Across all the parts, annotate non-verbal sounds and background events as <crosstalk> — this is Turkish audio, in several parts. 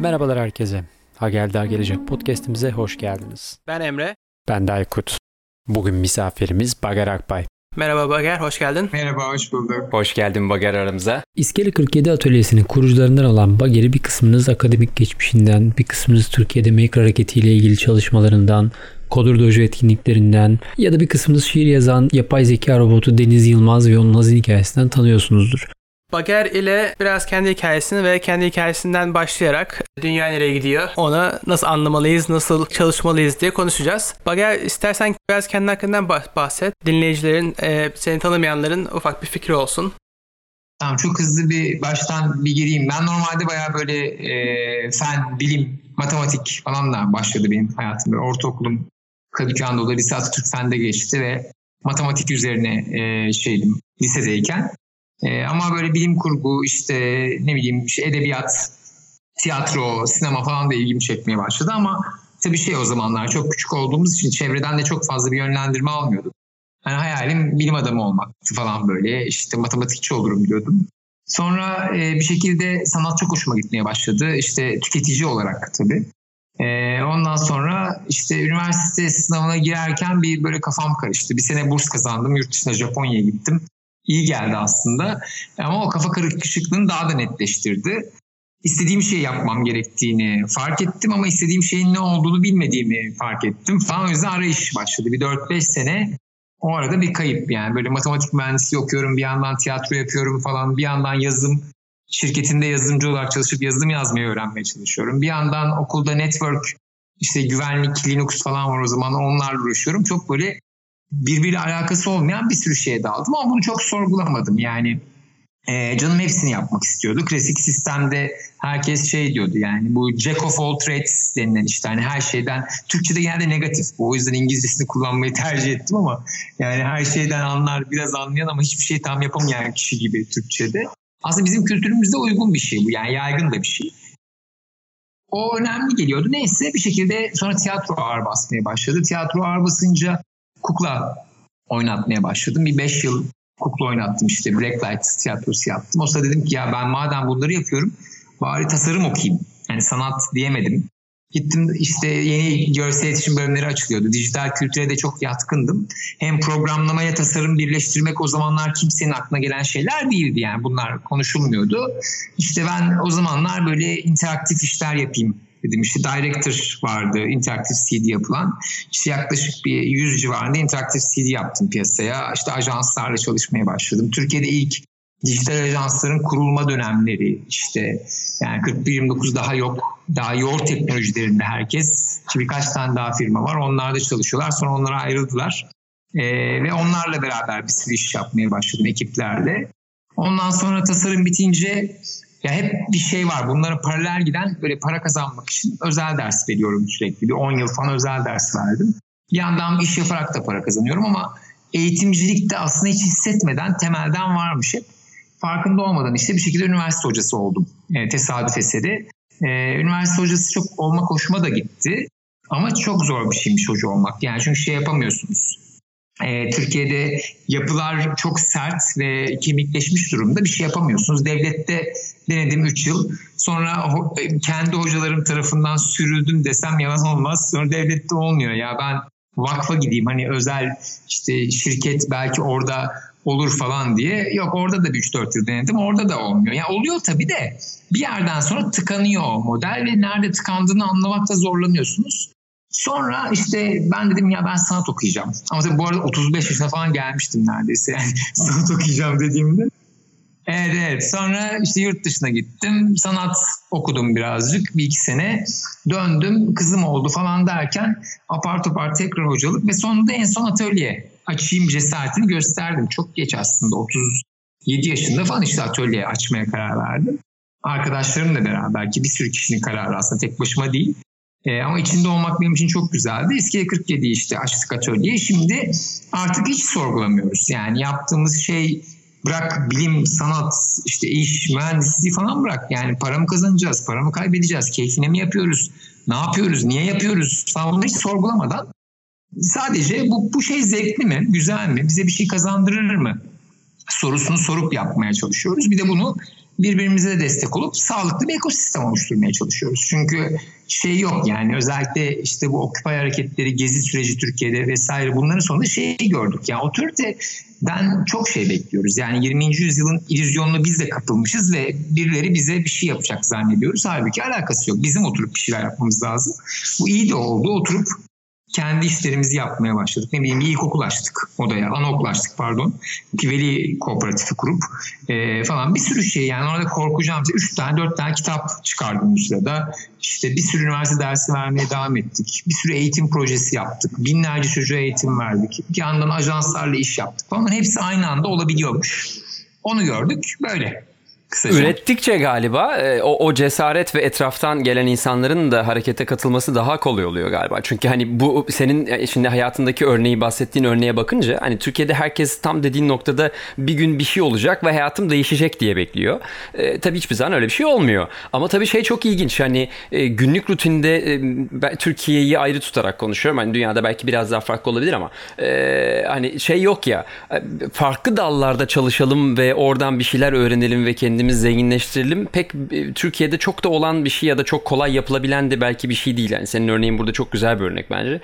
Merhabalar herkese. Ha geldi ha gelecek podcastimize hoş geldiniz. Ben Emre. Ben de Aykut. Bugün misafirimiz Bagar Akbay. Merhaba Bager, hoş geldin. Merhaba, hoş bulduk. Hoş geldin Bagar aramıza. İskele 47 atölyesinin kurucularından olan Bager'i bir kısmınız akademik geçmişinden, bir kısmınız Türkiye'de Maker hareketiyle ilgili çalışmalarından, Kodur Dojo etkinliklerinden ya da bir kısmınız şiir yazan yapay zeka robotu Deniz Yılmaz ve onun hazin hikayesinden tanıyorsunuzdur. Bager ile biraz kendi hikayesini ve kendi hikayesinden başlayarak dünya nereye gidiyor, onu nasıl anlamalıyız, nasıl çalışmalıyız diye konuşacağız. Bager istersen biraz kendi hakkından bahset. Dinleyicilerin, e, seni tanımayanların ufak bir fikri olsun. Tamam çok hızlı bir baştan bir gireyim. Ben normalde bayağı böyle e, fen, bilim, matematik falan da başladı benim hayatım. Ortaokulum Kadıköy Anadolu Lise Atatürk Fen'de geçti ve matematik üzerine e, şeydim lisedeyken. E, ama böyle bilim kurgu işte ne bileyim işte edebiyat, tiyatro, sinema falan da ilgimi çekmeye başladı ama tabii şey o zamanlar çok küçük olduğumuz için çevreden de çok fazla bir yönlendirme almıyorduk. Yani hayalim bilim adamı olmaktı falan böyle işte matematikçi olurum diyordum. Sonra e, bir şekilde sanat çok hoşuma gitmeye başladı. İşte tüketici olarak tabii. E, ondan sonra işte üniversite sınavına girerken bir böyle kafam karıştı. Bir sene burs kazandım. Yurt dışına Japonya'ya gittim iyi geldi aslında. Ama o kafa karışıklığını daha da netleştirdi. İstediğim şeyi yapmam gerektiğini fark ettim ama istediğim şeyin ne olduğunu bilmediğimi fark ettim falan. O yüzden arayış başladı. Bir 4-5 sene o arada bir kayıp yani. Böyle matematik mühendisliği okuyorum, bir yandan tiyatro yapıyorum falan, bir yandan yazım şirketinde yazılımcı olarak çalışıp yazılım yazmayı öğrenmeye çalışıyorum. Bir yandan okulda network, işte güvenlik, Linux falan var o zaman onlarla uğraşıyorum. Çok böyle birbiriyle alakası olmayan bir sürü şeye daldım ama bunu çok sorgulamadım. Yani e, canım hepsini yapmak istiyordu. Klasik sistemde herkes şey diyordu yani bu jack of all trades denilen işte hani her şeyden Türkçe'de genelde negatif. O yüzden İngilizcesini kullanmayı tercih ettim ama yani her şeyden anlar biraz anlayan ama hiçbir şey tam yapamayan kişi gibi Türkçe'de. Aslında bizim kültürümüzde uygun bir şey bu yani yaygın da bir şey. O önemli geliyordu. Neyse bir şekilde sonra tiyatro ağır basmaya başladı. Tiyatro ağır basınca kukla oynatmaya başladım. Bir beş yıl kukla oynattım işte Blacklight tiyatrosu yaptım. O sırada dedim ki ya ben madem bunları yapıyorum bari tasarım okuyayım. Yani sanat diyemedim. Gittim işte yeni görsel iletişim bölümleri açılıyordu. Dijital kültüre de çok yatkındım. Hem programlamaya tasarım birleştirmek o zamanlar kimsenin aklına gelen şeyler değildi. Yani bunlar konuşulmuyordu. İşte ben o zamanlar böyle interaktif işler yapayım dedim. İşte Director vardı interaktif CD yapılan. İşte yaklaşık bir 100 civarında interaktif CD yaptım piyasaya. İşte ajanslarla çalışmaya başladım. Türkiye'de ilk dijital ajansların kurulma dönemleri işte yani 41-29 daha yok. Daha yoğurt teknolojilerinde herkes. İşte birkaç tane daha firma var. Onlar da çalışıyorlar. Sonra onlara ayrıldılar. Ee, ve onlarla beraber bir sürü iş yapmaya başladım ekiplerle. Ondan sonra tasarım bitince ya hep bir şey var. Bunlara paralel giden böyle para kazanmak için özel ders veriyorum sürekli. Bir 10 yıl falan özel ders verdim. Bir yandan iş yaparak da para kazanıyorum ama eğitimcilikte aslında hiç hissetmeden temelden varmış hep. Farkında olmadan işte bir şekilde üniversite hocası oldum. E, tesadüf eseri. E, üniversite hocası çok olmak hoşuma da gitti. Ama çok zor bir şeymiş hoca olmak. Yani çünkü şey yapamıyorsunuz e, Türkiye'de yapılar çok sert ve kemikleşmiş durumda bir şey yapamıyorsunuz. Devlette denedim 3 yıl. Sonra ho- kendi hocalarım tarafından sürüldüm desem yalan olmaz. Sonra devlette olmuyor ya ben vakfa gideyim hani özel işte şirket belki orada olur falan diye. Yok orada da bir 3-4 yıl denedim orada da olmuyor. Yani oluyor tabii de bir yerden sonra tıkanıyor o model ve nerede tıkandığını anlamakta zorlanıyorsunuz. Sonra işte ben dedim ya ben sanat okuyacağım. Ama tabii bu arada 35 yaşına falan gelmiştim neredeyse <laughs> sanat okuyacağım dediğimde. Evet evet sonra işte yurt dışına gittim sanat okudum birazcık bir iki sene döndüm kızım oldu falan derken apar topar tekrar hocalık ve sonunda en son atölye açayım cesaretini gösterdim. Çok geç aslında 37 yaşında falan işte atölye açmaya karar verdim. Arkadaşlarımla beraber ki bir sürü kişinin kararı aslında tek başıma değil. E, ama içinde olmak benim için çok güzeldi. Eskiye 47 işte açtık atölye. Şimdi artık hiç sorgulamıyoruz. Yani yaptığımız şey bırak bilim, sanat, işte iş, mühendisliği falan bırak. Yani para mı kazanacağız, para mı kaybedeceğiz, keyfine mi yapıyoruz, ne yapıyoruz, niye yapıyoruz falan hiç sorgulamadan sadece bu, bu şey zevkli mi, güzel mi, bize bir şey kazandırır mı sorusunu sorup yapmaya çalışıyoruz. Bir de bunu birbirimize de destek olup sağlıklı bir ekosistem oluşturmaya çalışıyoruz. Çünkü şey yok yani özellikle işte bu Occupy hareketleri, gezi süreci Türkiye'de vesaire bunların sonunda şeyi gördük. Yani otoriteden çok şey bekliyoruz. Yani 20. yüzyılın illüzyonuna biz de kapılmışız ve birileri bize bir şey yapacak zannediyoruz. Halbuki alakası yok. Bizim oturup bir şeyler yapmamız lazım. Bu iyi de oldu. Oturup kendi işlerimizi yapmaya başladık. Ne bileyim ilkokul açtık odaya, anaokul açtık pardon. Veli kooperatifi kurup e, falan bir sürü şey yani orada korkacağım. Üç tane dört tane kitap çıkardım bu sırada. İşte bir sürü üniversite dersi vermeye devam ettik. Bir sürü eğitim projesi yaptık. Binlerce çocuğa eğitim verdik. Bir yandan ajanslarla iş yaptık. Falan hepsi aynı anda olabiliyormuş. Onu gördük böyle. Kısaca. Ürettikçe galiba e, o, o cesaret ve etraftan gelen insanların da harekete katılması daha kolay oluyor galiba. Çünkü hani bu senin e, şimdi hayatındaki örneği bahsettiğin örneğe bakınca hani Türkiye'de herkes tam dediğin noktada bir gün bir şey olacak ve hayatım değişecek diye bekliyor. E, tabii hiçbir zaman öyle bir şey olmuyor. Ama tabii şey çok ilginç hani e, günlük rutinde e, Türkiye'yi ayrı tutarak konuşuyorum. Hani dünyada belki biraz daha farklı olabilir ama e, hani şey yok ya e, farklı dallarda çalışalım ve oradan bir şeyler öğrenelim ve kendi kendimizi zenginleştirelim pek e, Türkiye'de çok da olan bir şey ya da çok kolay yapılabilen de belki bir şey değil. Yani senin örneğin burada çok güzel bir örnek bence.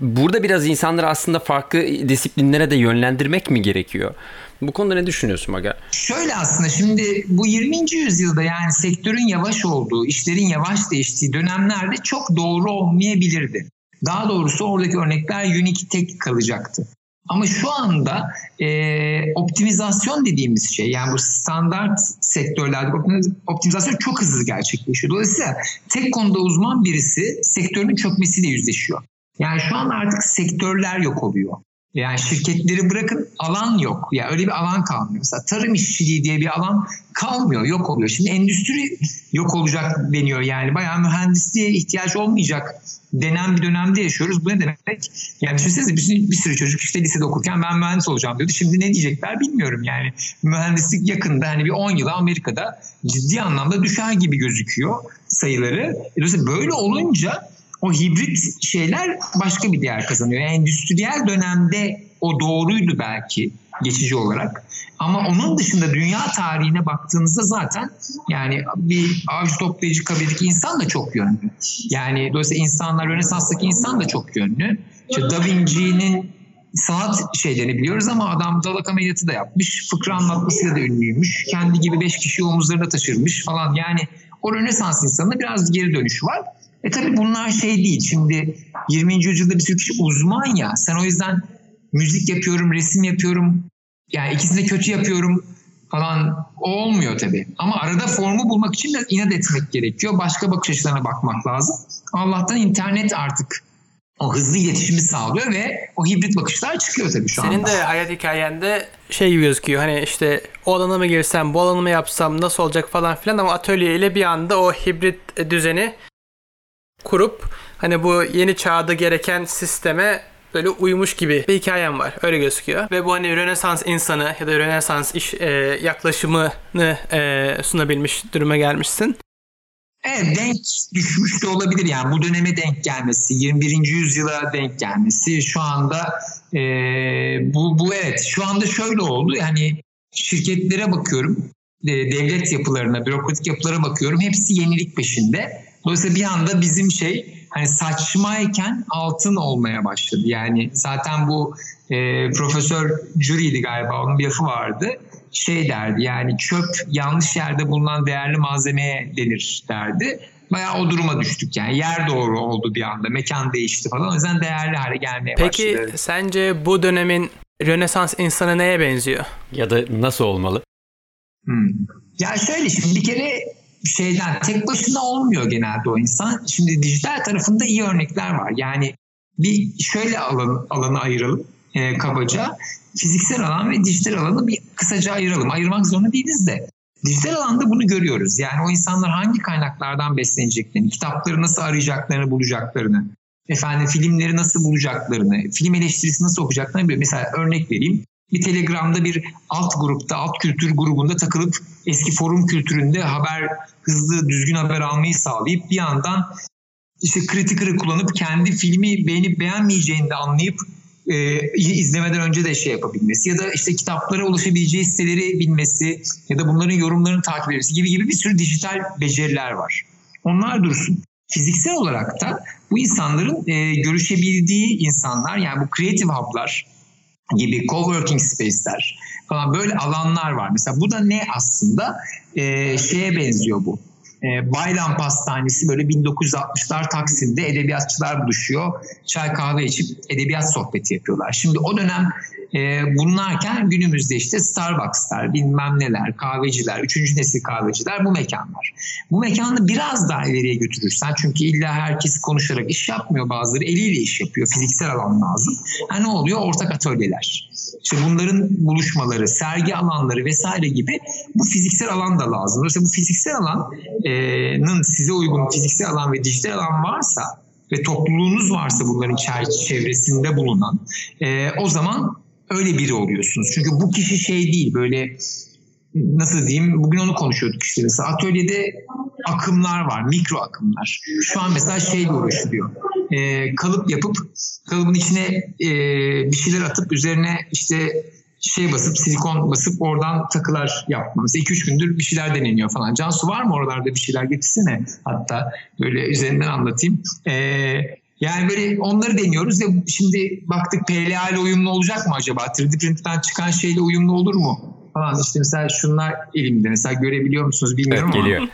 Burada biraz insanları aslında farklı disiplinlere de yönlendirmek mi gerekiyor? Bu konuda ne düşünüyorsun Maga? Şöyle aslında şimdi bu 20. yüzyılda yani sektörün yavaş olduğu, işlerin yavaş değiştiği dönemlerde çok doğru olmayabilirdi. Daha doğrusu oradaki örnekler unique tek kalacaktı. Ama şu anda e, optimizasyon dediğimiz şey yani bu standart sektörlerde optimizasyon çok hızlı gerçekleşiyor. Dolayısıyla tek konuda uzman birisi sektörün çökmesiyle yüzleşiyor. Yani şu an artık sektörler yok oluyor. Yani şirketleri bırakın alan yok. Ya yani öyle bir alan kalmıyor. Mesela tarım işçiliği diye bir alan kalmıyor, yok oluyor. Şimdi endüstri yok olacak deniyor. Yani bayağı mühendisliğe ihtiyaç olmayacak denen bir dönemde yaşıyoruz. Bu ne demek? Yani düşünsenize bir, bir sürü çocuk işte lisede okurken ben mühendis olacağım diyordu. Şimdi ne diyecekler bilmiyorum yani. Mühendislik yakında hani bir 10 yıla Amerika'da ciddi anlamda düşer gibi gözüküyor sayıları. Dolayısıyla böyle olunca o hibrit şeyler başka bir değer kazanıyor. Yani endüstriyel dönemde o doğruydu belki geçici olarak. Ama onun dışında dünya tarihine baktığınızda zaten yani bir avcı toplayıcı kabiledeki insan da çok yönlü. Yani dolayısıyla insanlar Rönesans'taki insan da çok yönlü. İşte Da Vinci'nin sanat şeylerini biliyoruz ama adam dalak ameliyatı da yapmış. Fıkra anlatmasıyla da ünlüymüş. Kendi gibi beş kişi omuzlarına taşırmış falan. Yani o Rönesans insanında biraz geri dönüşü var. E tabii bunlar şey değil. Şimdi 20. yüzyılda bir sürü kişi uzman ya. Sen o yüzden müzik yapıyorum, resim yapıyorum. Yani ikisini de kötü yapıyorum falan olmuyor tabii. Ama arada formu bulmak için de inat etmek gerekiyor. Başka bakış açılarına bakmak lazım. Allah'tan internet artık o hızlı iletişimi sağlıyor ve o hibrit bakışlar çıkıyor tabii şu Senin anda. Senin de hayat hikayende şey gibi gözüküyor. Hani işte o alana mı girsem, bu alanı mı yapsam, nasıl olacak falan filan ama atölye ile bir anda o hibrit düzeni kurup hani bu yeni çağda gereken sisteme böyle uymuş gibi bir hikayem var. Öyle gözüküyor. Ve bu hani Rönesans insanı ya da Rönesans iş e, yaklaşımını e, sunabilmiş duruma gelmişsin. Evet denk düşmüş de olabilir yani bu döneme denk gelmesi, 21. yüzyıla denk gelmesi şu anda e, bu, bu evet şu anda şöyle oldu yani şirketlere bakıyorum, e, devlet yapılarına, bürokratik yapılara bakıyorum hepsi yenilik peşinde. Dolayısıyla bir anda bizim şey hani saçmayken altın olmaya başladı. Yani zaten bu e, Profesör Jury'di galiba onun bir lafı vardı. Şey derdi yani çöp yanlış yerde bulunan değerli malzemeye denir derdi. Bayağı o duruma düştük yani yer doğru oldu bir anda mekan değişti falan o yüzden değerli hale gelmeye Peki, başladı. Peki sence bu dönemin Rönesans insanı neye benziyor? Ya da nasıl olmalı? Hmm. Ya şöyle şimdi bir kere şeyden tek başına olmuyor genelde o insan. Şimdi dijital tarafında iyi örnekler var. Yani bir şöyle alan, alanı ayıralım e, kabaca. Fiziksel alan ve dijital alanı bir kısaca ayıralım. Ayırmak zorunda değiliz de. Dijital alanda bunu görüyoruz. Yani o insanlar hangi kaynaklardan besleneceklerini, kitapları nasıl arayacaklarını, bulacaklarını, efendim filmleri nasıl bulacaklarını, film eleştirisi nasıl okuyacaklarını biliyor. Mesela örnek vereyim bir Telegram'da bir alt grupta, alt kültür grubunda takılıp eski forum kültüründe haber, hızlı, düzgün haber almayı sağlayıp bir yandan işte Critiker'ı kullanıp kendi filmi beğenip beğenmeyeceğini de anlayıp e, izlemeden önce de şey yapabilmesi ya da işte kitaplara ulaşabileceği siteleri bilmesi ya da bunların yorumlarını takip etmesi gibi gibi bir sürü dijital beceriler var. Onlar dursun. Fiziksel olarak da bu insanların e, görüşebildiği insanlar yani bu creative hub'lar gibi coworking space'ler falan böyle alanlar var. Mesela bu da ne aslında? E, şeye benziyor bu e, Bayram Pastanesi böyle 1960'lar Taksim'de edebiyatçılar buluşuyor. Çay kahve içip edebiyat sohbeti yapıyorlar. Şimdi o dönem e, bunlarken günümüzde işte Starbucks'lar, bilmem neler, kahveciler, üçüncü nesil kahveciler bu mekanlar. Bu mekanı biraz daha ileriye götürürsen çünkü illa herkes konuşarak iş yapmıyor bazıları eliyle iş yapıyor. Fiziksel alan lazım. Ha ne oluyor? Ortak atölyeler. İşte bunların buluşmaları, sergi alanları vesaire gibi bu fiziksel alan da lazım. Dolayısıyla bu fiziksel alanın size uygun fiziksel alan ve dijital alan varsa ve topluluğunuz varsa bunların çevresinde bulunan e, o zaman öyle biri oluyorsunuz. Çünkü bu kişi şey değil böyle nasıl diyeyim bugün onu konuşuyorduk işte mesela atölyede akımlar var mikro akımlar. Şu an mesela şeyle uğraşılıyor. E, kalıp yapıp kalıbın içine e, bir şeyler atıp üzerine işte şey basıp silikon basıp oradan takılar yapma. Mesela 2-3 gündür bir şeyler deneniyor falan. Cansu var mı oralarda bir şeyler getirsene hatta böyle üzerinden anlatayım. Ee, yani böyle onları deniyoruz ve şimdi baktık PLA ile uyumlu olacak mı acaba? 3D printer'dan çıkan şeyle uyumlu olur mu? falan işte mesela şunlar elimde mesela görebiliyor musunuz bilmiyorum evet, geliyor.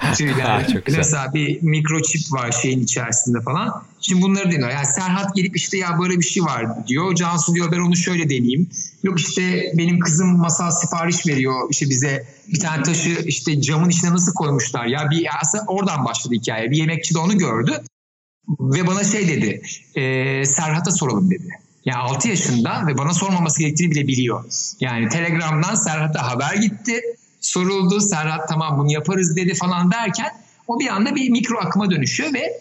ama <laughs> tüyler. Çok güzel. Mesela bir mikroçip var şeyin içerisinde falan. Şimdi bunları deniyor. Yani Serhat gelip işte ya böyle bir şey var diyor. Cansu diyor ben onu şöyle deneyeyim. Yok işte benim kızım masal sipariş veriyor işte bize bir tane taşı işte camın içine nasıl koymuşlar ya bir aslında oradan başladı hikaye. Bir yemekçi de onu gördü ve bana şey dedi e, Serhat'a soralım dedi. Yani 6 yaşında ve bana sormaması gerektiğini bile biliyor. Yani Telegram'dan Serhat'a haber gitti. Soruldu. Serhat tamam bunu yaparız dedi falan derken o bir anda bir mikro akıma dönüşüyor ve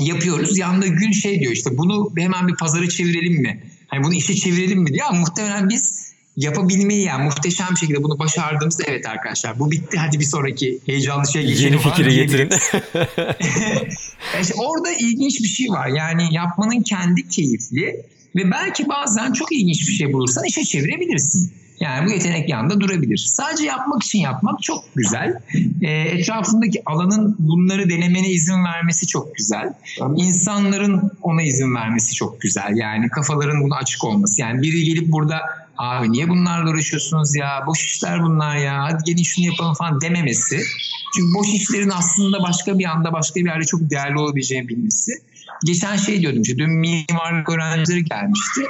yapıyoruz. Yanında gün şey diyor işte bunu hemen bir pazarı çevirelim mi? Hani bunu işe çevirelim mi diyor ama muhtemelen biz yapabilmeyi yani muhteşem bir şekilde bunu başardığımızda evet arkadaşlar bu bitti hadi bir sonraki heyecanlı şey geçelim. Yeni fikri getirin. <laughs> <laughs> işte orada ilginç bir şey var yani yapmanın kendi keyifli ve belki bazen çok ilginç bir şey bulursan işe çevirebilirsin. Yani bu yetenek yanında durabilir. Sadece yapmak için yapmak çok güzel. E, etrafındaki alanın bunları denemene izin vermesi çok güzel. İnsanların ona izin vermesi çok güzel. Yani kafaların buna açık olması. Yani biri gelip burada abi niye bunlarla uğraşıyorsunuz ya boş işler bunlar ya hadi gelin şunu yapalım falan dememesi. Çünkü boş işlerin aslında başka bir anda başka bir yerde çok değerli olabileceğini bilmesi. Geçen şey diyordum işte dün mimarlık öğrencileri gelmişti.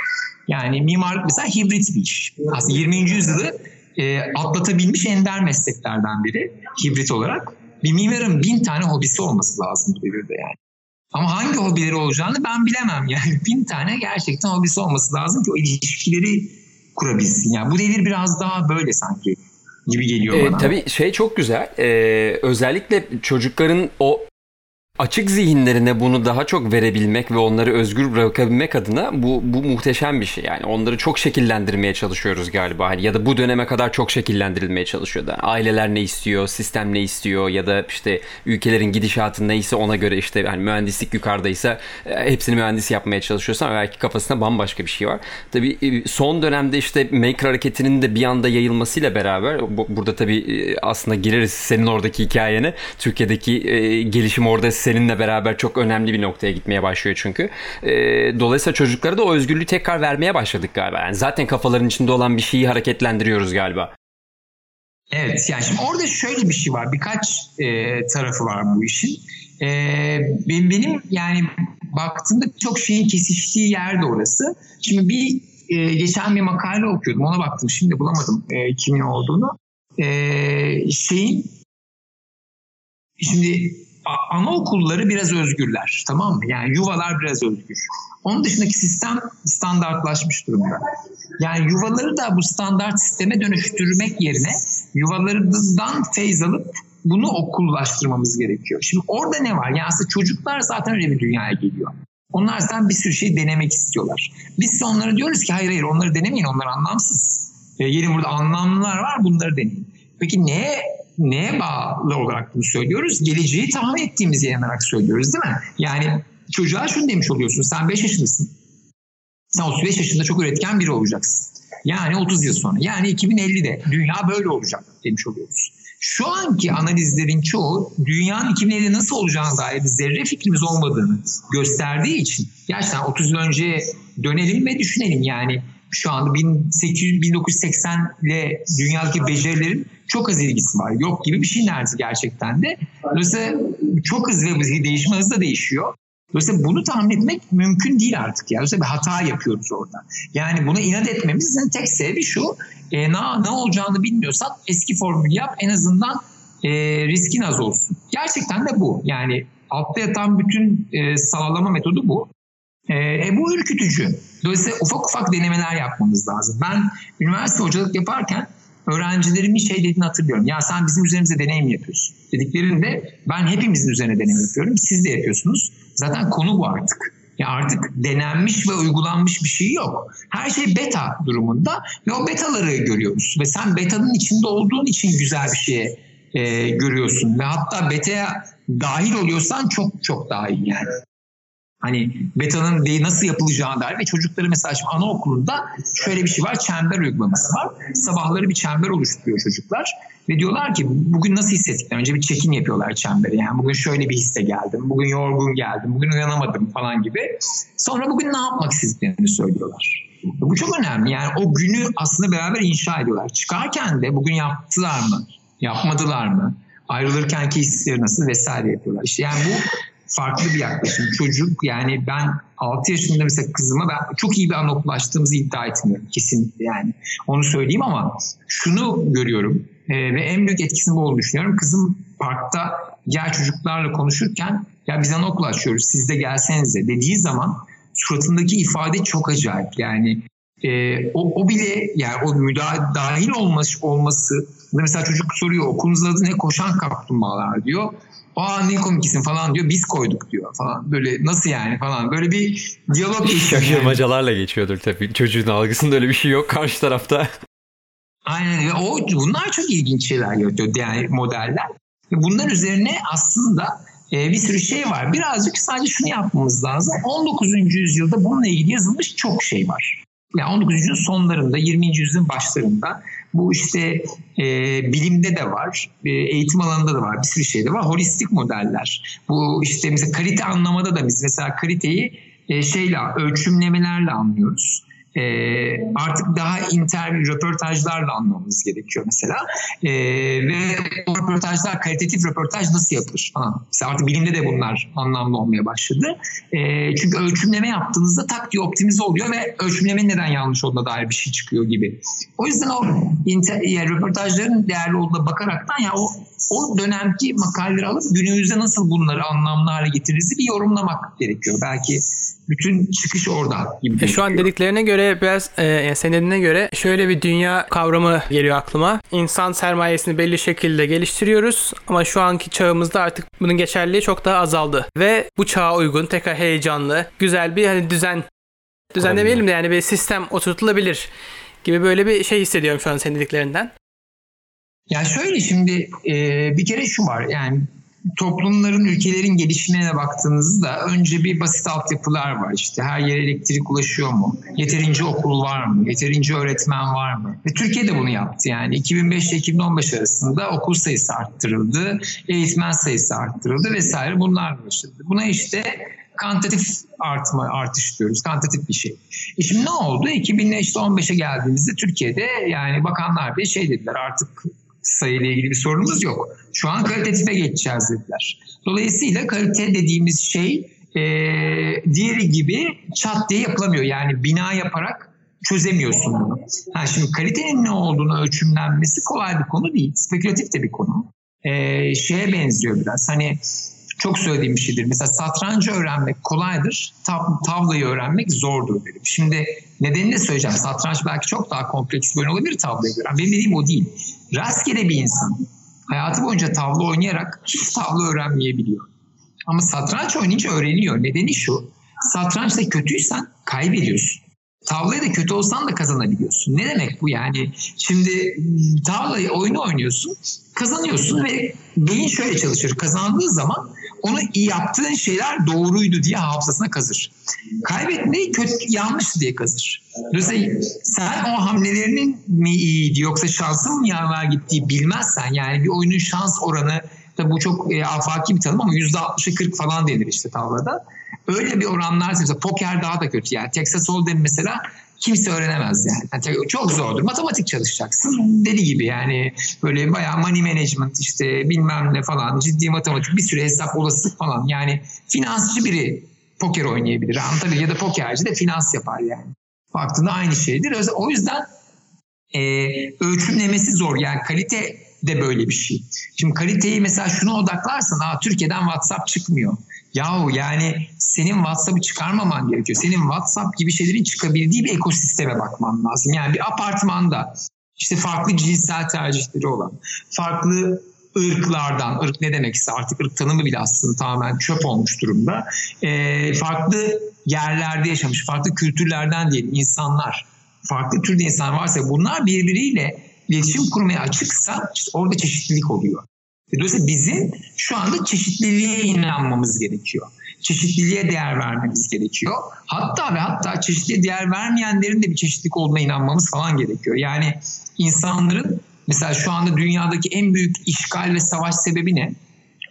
Yani mimarlık mesela hibrit bir iş. Aslında 20. yüzyılı e, atlatabilmiş ender mesleklerden biri hibrit olarak. Bir mimarın bin tane hobisi olması lazım bu devirde yani. Ama hangi hobileri olacağını ben bilemem yani. <laughs> Bin tane gerçekten hobisi olması lazım ki o ilişkileri kurabilsin. Yani bu devir biraz daha böyle sanki gibi geliyor ee, bana. Tabii şey çok güzel. Ee, özellikle çocukların o Açık zihinlerine bunu daha çok verebilmek ve onları özgür bırakabilmek adına bu, bu muhteşem bir şey. Yani onları çok şekillendirmeye çalışıyoruz galiba. Hani ya da bu döneme kadar çok şekillendirilmeye çalışıyor. Yani aileler ne istiyor, sistem ne istiyor ya da işte ülkelerin gidişatı neyse ona göre işte hani mühendislik yukarıdaysa e, hepsini mühendis yapmaya çalışıyorsan belki kafasında bambaşka bir şey var. Tabii e, son dönemde işte Maker hareketinin de bir anda yayılmasıyla beraber burada tabii e, aslında gireriz senin oradaki hikayene. Türkiye'deki gelişim orada seninle beraber çok önemli bir noktaya gitmeye başlıyor çünkü. E, dolayısıyla çocuklara da o özgürlüğü tekrar vermeye başladık galiba. Yani zaten kafaların içinde olan bir şeyi hareketlendiriyoruz galiba. Evet yani şimdi orada şöyle bir şey var. Birkaç e, tarafı var bu işin. E, benim, benim yani baktığımda çok şeyin kesiştiği yer de orası. Şimdi bir e, geçen bir makale okuyordum. Ona baktım. Şimdi bulamadım e, kimin olduğunu. E, şeyin şimdi anaokulları biraz özgürler tamam mı? Yani yuvalar biraz özgür. Onun dışındaki sistem standartlaşmış durumda. Yani yuvaları da bu standart sisteme dönüştürmek yerine yuvalarından feyz alıp bunu okullaştırmamız gerekiyor. Şimdi orada ne var? Yani aslında çocuklar zaten öyle bir dünyaya geliyor. Onlar zaten bir sürü şey denemek istiyorlar. Biz de onlara diyoruz ki hayır hayır onları denemeyin onlar anlamsız. E, gelin burada anlamlılar var bunları deneyin. Peki neye neye bağlı olarak bunu söylüyoruz? Geleceği tahmin ettiğimiz yayınlarak söylüyoruz değil mi? Yani çocuğa şunu demiş oluyorsun. Sen 5 yaşındasın. Sen 35 yaşında çok üretken biri olacaksın. Yani 30 yıl sonra. Yani 2050'de dünya böyle olacak demiş oluyoruz. Şu anki analizlerin çoğu dünyanın 2050'de nasıl olacağına dair bir zerre fikrimiz olmadığını gösterdiği için gerçekten 30 yıl önce dönelim ve düşünelim. Yani şu anda 1800 1980 ile dünyadaki becerilerin çok az ilgisi var. Yok gibi bir şey neredeyse gerçekten de. Dolayısıyla çok hızlı ve değişme hızla değişiyor. Dolayısıyla bunu tahmin etmek mümkün değil artık. Yani. Dolayısıyla bir hata yapıyoruz orada. Yani buna inat etmemizin tek sebebi şu. E, ne, ne olacağını bilmiyorsan eski formülü yap en azından e, riskin az olsun. Gerçekten de bu. Yani altta yatan bütün e, sağlama metodu bu. E, e, bu ürkütücü. Dolayısıyla ufak ufak denemeler yapmamız lazım. Ben üniversite hocalık yaparken öğrencilerimin şey dediğini hatırlıyorum. Ya sen bizim üzerimize deneyim yapıyorsun. Dediklerinde ben hepimizin üzerine deneyim yapıyorum. Siz de yapıyorsunuz. Zaten konu bu artık. Ya artık denenmiş ve uygulanmış bir şey yok. Her şey beta durumunda ve o betaları görüyoruz. Ve sen betanın içinde olduğun için güzel bir şeye e, görüyorsun. Ve hatta beta'ya dahil oluyorsan çok çok daha iyi yani hani betanın nasıl yapılacağı dair ve çocukları mesela şimdi anaokulunda şöyle bir şey var çember uygulaması var. Sabahları bir çember oluşturuyor çocuklar ve diyorlar ki bugün nasıl hissettikler? Önce bir çekim yapıyorlar çemberi. Yani bugün şöyle bir hisse geldim, bugün yorgun geldim, bugün uyanamadım falan gibi. Sonra bugün ne yapmak istediklerini söylüyorlar. Bu çok önemli. Yani o günü aslında beraber inşa ediyorlar. Çıkarken de bugün yaptılar mı? Yapmadılar mı? Ayrılırkenki hisleri nasıl vesaire yapıyorlar. İşte yani bu farklı bir yaklaşım. Çocuk yani ben 6 yaşında mesela kızıma ben çok iyi bir açtığımızı iddia etmiyorum kesinlikle yani. Onu söyleyeyim ama şunu görüyorum e, ve en büyük etkisinin bu olduğunu düşünüyorum. Kızım parkta diğer çocuklarla konuşurken ya biz anaokul açıyoruz siz de gelsenize dediği zaman suratındaki ifade çok acayip. Yani e, o, o bile yani o müdahil dahil olması, olması mesela çocuk soruyor okulunuzun adı ne koşan kaplumbağalar diyor aa ne komiksin falan diyor biz koyduk diyor falan böyle nasıl yani falan böyle bir diyalog geçiyor. Şaşırmacalarla yani. geçiyordur tabii çocuğun algısında öyle bir şey yok karşı tarafta. Aynen ve o bunlar çok ilginç şeyler yaratıyor yani modeller. Bunlar üzerine aslında e, bir sürü şey var. Birazcık sadece şunu yapmamız lazım. 19. yüzyılda bununla ilgili yazılmış çok şey var. Yani 19. yüzyılın sonlarında, 20. yüzyılın başlarında bu işte e, bilimde de var, e, eğitim alanında da var, bir sürü şeyde var. Holistik modeller. Bu işte mesela kalite anlamada da biz mesela kaliteyi e, şeyle ölçümlemelerle anlıyoruz e, artık daha interview röportajlarla anlamamız gerekiyor mesela. E, ve o röportajlar kalitatif röportaj nasıl yapılır? Ha, mesela artık bilimde de bunlar anlamlı olmaya başladı. E, çünkü ölçümleme yaptığınızda tak diye optimize oluyor ve ölçümlemenin neden yanlış olduğuna dair bir şey çıkıyor gibi. O yüzden o inter, yani röportajların değerli olduğuna bakaraktan ya o o dönemki makaleleri alıp günümüzde nasıl bunları anlamlı hale getiririz bir yorumlamak gerekiyor. Belki bütün çıkış oradan gibi. E şu an dediklerine göre biraz e, dediğine göre şöyle bir dünya kavramı geliyor aklıma. İnsan sermayesini belli şekilde geliştiriyoruz ama şu anki çağımızda artık bunun geçerliliği çok daha azaldı. Ve bu çağa uygun tekrar heyecanlı, güzel bir hani düzen düzen demeyelim de yani bir sistem oturtulabilir gibi böyle bir şey hissediyorum şu an senin dediklerinden. Yani şöyle şimdi e, bir kere şu var yani toplumların, ülkelerin gelişimine baktığınızda önce bir basit altyapılar var. İşte her yere elektrik ulaşıyor mu? Yeterince okul var mı? Yeterince öğretmen var mı? Ve Türkiye de bunu yaptı. Yani 2005 ile 2015 arasında okul sayısı arttırıldı, eğitmen sayısı arttırıldı vesaire bunlar başladı. Buna işte kantitatif artma artış diyoruz. Kantitatif bir şey. E şimdi ne oldu? 2015'e geldiğimizde Türkiye'de yani bakanlar bir şey dediler artık sayıyla ilgili bir sorunumuz yok. Şu an kalitetife geçeceğiz dediler. Dolayısıyla kalite dediğimiz şey e, diğeri gibi çat diye yapılamıyor. Yani bina yaparak çözemiyorsun bunu. Ha, şimdi kalitenin ne olduğunu ölçümlenmesi kolay bir konu değil. Spekülatif de bir konu. E, şeye benziyor biraz. Hani çok söylediğim bir şeydir. Mesela satrancı öğrenmek kolaydır, tav- tavlayı öğrenmek zordur derim. Şimdi nedenini de söyleyeceğim. Satranç belki çok daha kompleks bir oyun olabilir tavlayı gören. Benim dediğim o değil. Rastgele bir insan hayatı boyunca tavla oynayarak hiç tavla öğrenmeyebiliyor. Ama satranç oynayınca öğreniyor. Nedeni şu. Satrançta kötüysen kaybediyorsun. Tavlayı da kötü olsan da kazanabiliyorsun. Ne demek bu yani? Şimdi tavlayı oyunu oynuyorsun, kazanıyorsun ve beyin şöyle çalışır. Kazandığı zaman onu yaptığın şeyler doğruydu diye hafızasına kazır. Kaybetmeyi kötü yanlıştı diye kazır. Dolayısıyla sen o hamlelerinin mi iyiydi yoksa şansın mı yaver gittiği bilmezsen yani bir oyunun şans oranı da bu çok e, afaki bir tanım ama %60'ı 40 falan denir işte tavlada. Öyle bir oranlar mesela poker daha da kötü yani. Texas Hold'em mesela kimse öğrenemez yani. yani. Çok zordur. Matematik çalışacaksın. Deli gibi yani böyle bayağı money management işte bilmem ne falan ciddi matematik bir sürü hesap olasılık falan. Yani finansçı biri poker oynayabilir. Anlatabilir ya da pokerci de finans yapar yani. Baktığında aynı şeydir. O yüzden e, ölçümlemesi zor. Yani kalite de böyle bir şey. Şimdi kaliteyi mesela şuna odaklarsan ha Türkiye'den WhatsApp çıkmıyor. Yahu yani senin WhatsApp'ı çıkarmaman gerekiyor. Senin WhatsApp gibi şeylerin çıkabildiği bir ekosisteme bakman lazım. Yani bir apartmanda işte farklı cinsel tercihleri olan, farklı ırklardan, ırk ne demekse artık ırk tanımı bile aslında tamamen çöp olmuş durumda. E, farklı yerlerde yaşamış, farklı kültürlerden diyelim insanlar, farklı türde insan varsa bunlar birbiriyle iletişim kurmaya açıksa işte orada çeşitlilik oluyor. Dolayısıyla bizim şu anda çeşitliliğe inanmamız gerekiyor. Çeşitliliğe değer vermemiz gerekiyor. Hatta ve hatta çeşitliliğe değer vermeyenlerin de bir çeşitlilik olduğuna inanmamız falan gerekiyor. Yani insanların mesela şu anda dünyadaki en büyük işgal ve savaş sebebi ne?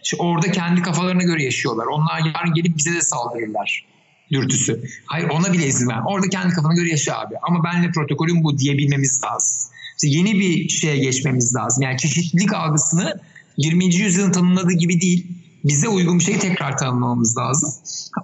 İşte orada kendi kafalarına göre yaşıyorlar. Onlar yarın gelip bize de saldırırlar dürtüsü. Hayır ona bile izin ver. Orada kendi kafana göre yaşa abi. Ama benle protokolüm bu diyebilmemiz lazım. İşte yeni bir şeye geçmemiz lazım. Yani çeşitlilik algısını 20. yüzyılın tanımladığı gibi değil. Bize uygun bir şeyi tekrar tanımlamamız lazım.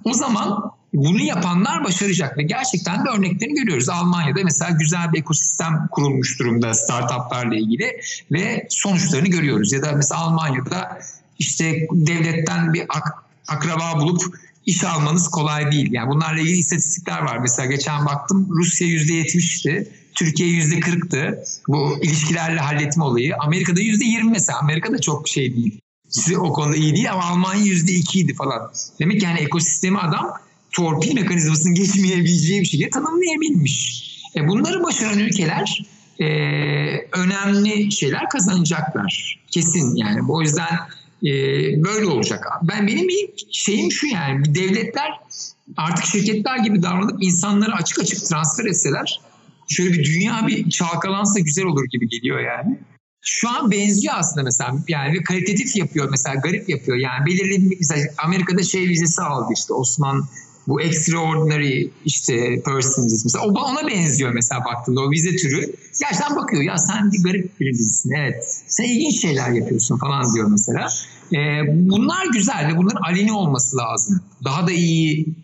O zaman bunu yapanlar başaracak ve gerçekten de örneklerini görüyoruz. Almanya'da mesela güzel bir ekosistem kurulmuş durumda startuplarla ilgili ve sonuçlarını görüyoruz. Ya da mesela Almanya'da işte devletten bir ak- akraba bulup iş almanız kolay değil. Yani bunlarla ilgili istatistikler var. Mesela geçen baktım Rusya %70'ti. Türkiye yüzde kırktı. Bu ilişkilerle halletme olayı. Amerika'da yüzde yirmi mesela. Amerika'da çok şey değil. O konuda iyi değil ama Almanya yüzde ikiydi falan. Demek ki yani ekosistemi adam torpil mekanizmasını <laughs> geçmeyebileceği bir şekilde tanımlayabilmiş. E bunları başaran ülkeler e, önemli şeyler kazanacaklar. Kesin yani. O yüzden e, böyle olacak. Ben benim bir şeyim şu yani devletler artık şirketler gibi davranıp insanları açık açık transfer etseler şöyle bir dünya bir çalkalansa güzel olur gibi geliyor yani. Şu an benziyor aslında mesela yani bir kalitatif yapıyor mesela garip yapıyor. Yani belirli bir mesela Amerika'da şey vizesi aldı işte Osman bu extraordinary işte persons mesela. O ona benziyor mesela baktığında o vize türü. Gerçekten bakıyor ya sen bir garip birisisin evet. Sen ilginç şeyler yapıyorsun falan diyor mesela. Ee, bunlar güzel ve bunların aleni olması lazım. Daha da iyi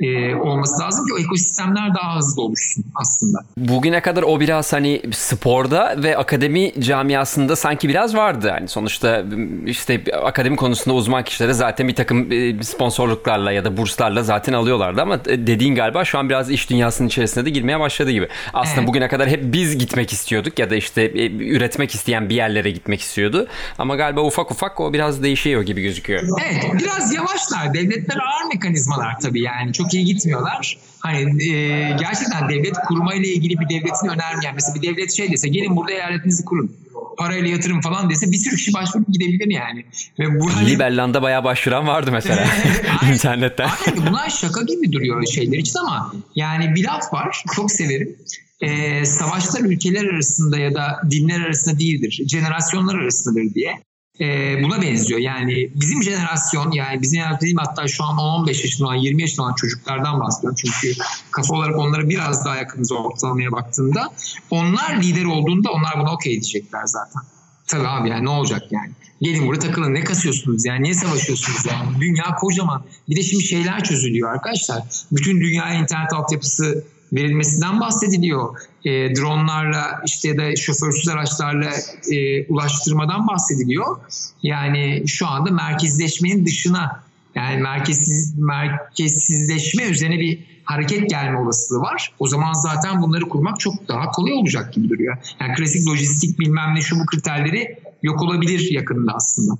e, olması lazım ki o ekosistemler daha hızlı oluşsun aslında. Bugüne kadar o biraz hani sporda ve akademi camiasında sanki biraz vardı. Hani sonuçta işte akademi konusunda uzman kişilere zaten bir takım sponsorluklarla ya da burslarla zaten alıyorlardı ama dediğin galiba şu an biraz iş dünyasının içerisine de girmeye başladı gibi. Aslında evet. bugüne kadar hep biz gitmek istiyorduk ya da işte üretmek isteyen bir yerlere gitmek istiyordu. Ama galiba ufak ufak o biraz değişiyor gibi gözüküyor. Evet biraz yavaşlar. Devletler ağır mekanizmalar tabii yani. Çok çok iyi gitmiyorlar. Hani e, gerçekten devlet kurma ile ilgili bir devletin önermeyen mesela bir devlet şey dese gelin burada eyaletinizi kurun. Parayla yatırım falan dese bir sürü kişi başvurup gidebilir yani. Ve bu hani... Liberland'a bayağı başvuran vardı mesela <laughs> internetten. Aynen, bunlar şaka gibi duruyor şeyler için ama yani bir laf var çok severim. Ee, savaşlar ülkeler arasında ya da dinler arasında değildir. Jenerasyonlar arasındadır diye e, buna benziyor. Yani bizim jenerasyon yani bizim dediğim hatta şu an 15 yaşında olan 20 yaşında olan çocuklardan bahsediyorum. Çünkü kafa olarak onlara biraz daha yakınız ortalamaya baktığında onlar lider olduğunda onlar buna okey diyecekler zaten. Tabii abi yani ne olacak yani. Gelin buraya takılın ne kasıyorsunuz yani niye savaşıyorsunuz yani. Dünya kocaman. Bir de şimdi şeyler çözülüyor arkadaşlar. Bütün dünya internet altyapısı verilmesinden bahsediliyor. E, dronlarla işte ya da şoförsüz araçlarla e, ulaştırmadan bahsediliyor. Yani şu anda merkezleşmenin dışına yani merkezsiz, merkezsizleşme üzerine bir hareket gelme olasılığı var. O zaman zaten bunları kurmak çok daha kolay olacak gibi duruyor. Yani klasik lojistik bilmem ne şu bu kriterleri yok olabilir yakında aslında.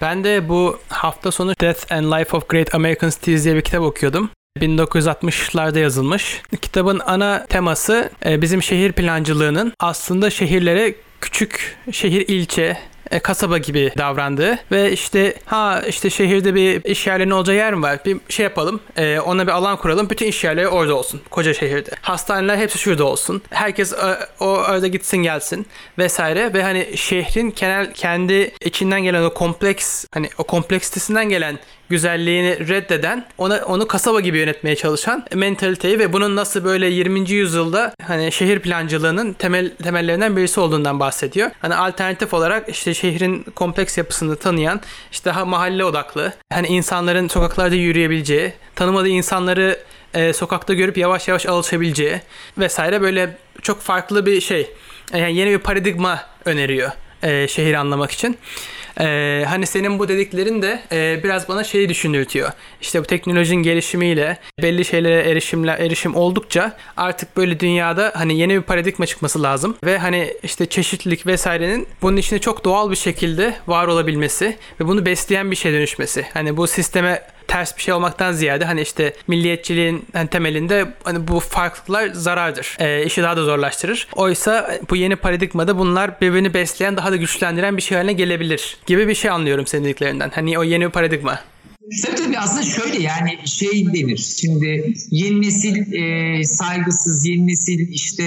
Ben de bu hafta sonu Death and Life of Great American Cities diye bir kitap okuyordum. 1960'larda yazılmış. Kitabın ana teması e, bizim şehir plancılığının aslında şehirlere küçük şehir ilçe e, kasaba gibi davrandığı ve işte ha işte şehirde bir iş yerlerinin olacağı yer mi var? Bir şey yapalım. e, ona bir alan kuralım. Bütün iş yerleri orada olsun. Koca şehirde. Hastaneler hepsi şurada olsun. Herkes e, o arada gitsin gelsin vesaire ve hani şehrin genel kendi içinden gelen o kompleks hani o kompleksitesinden gelen güzelliğini reddeden, ona onu kasaba gibi yönetmeye çalışan mentaliteyi ve bunun nasıl böyle 20. yüzyılda hani şehir plancılığının temel temellerinden birisi olduğundan bahsediyor. Hani alternatif olarak işte şehrin kompleks yapısını tanıyan, işte daha mahalle odaklı, hani insanların sokaklarda yürüyebileceği, tanımadığı insanları e, sokakta görüp yavaş yavaş alışabileceği vesaire böyle çok farklı bir şey. Yani yeni bir paradigma öneriyor e, şehir anlamak için. E, hani senin bu dediklerin de e, biraz bana şeyi düşündürtüyor. İşte bu teknolojinin gelişimiyle belli şeylere erişimle erişim oldukça artık böyle dünyada hani yeni bir paradigma çıkması lazım ve hani işte çeşitlilik vesairenin bunun içinde çok doğal bir şekilde var olabilmesi ve bunu besleyen bir şey dönüşmesi. Hani bu sisteme ters bir şey olmaktan ziyade hani işte milliyetçiliğin hani temelinde hani bu farklılıklar zarardır. E, işi daha da zorlaştırır. Oysa bu yeni paradigmada bunlar birbirini besleyen daha da güçlendiren bir şey haline gelebilir gibi bir şey anlıyorum senin dediklerinden. Hani o yeni paradigma. Tabii tabii aslında şöyle yani şey denir şimdi yeni nesil e, saygısız yeni nesil işte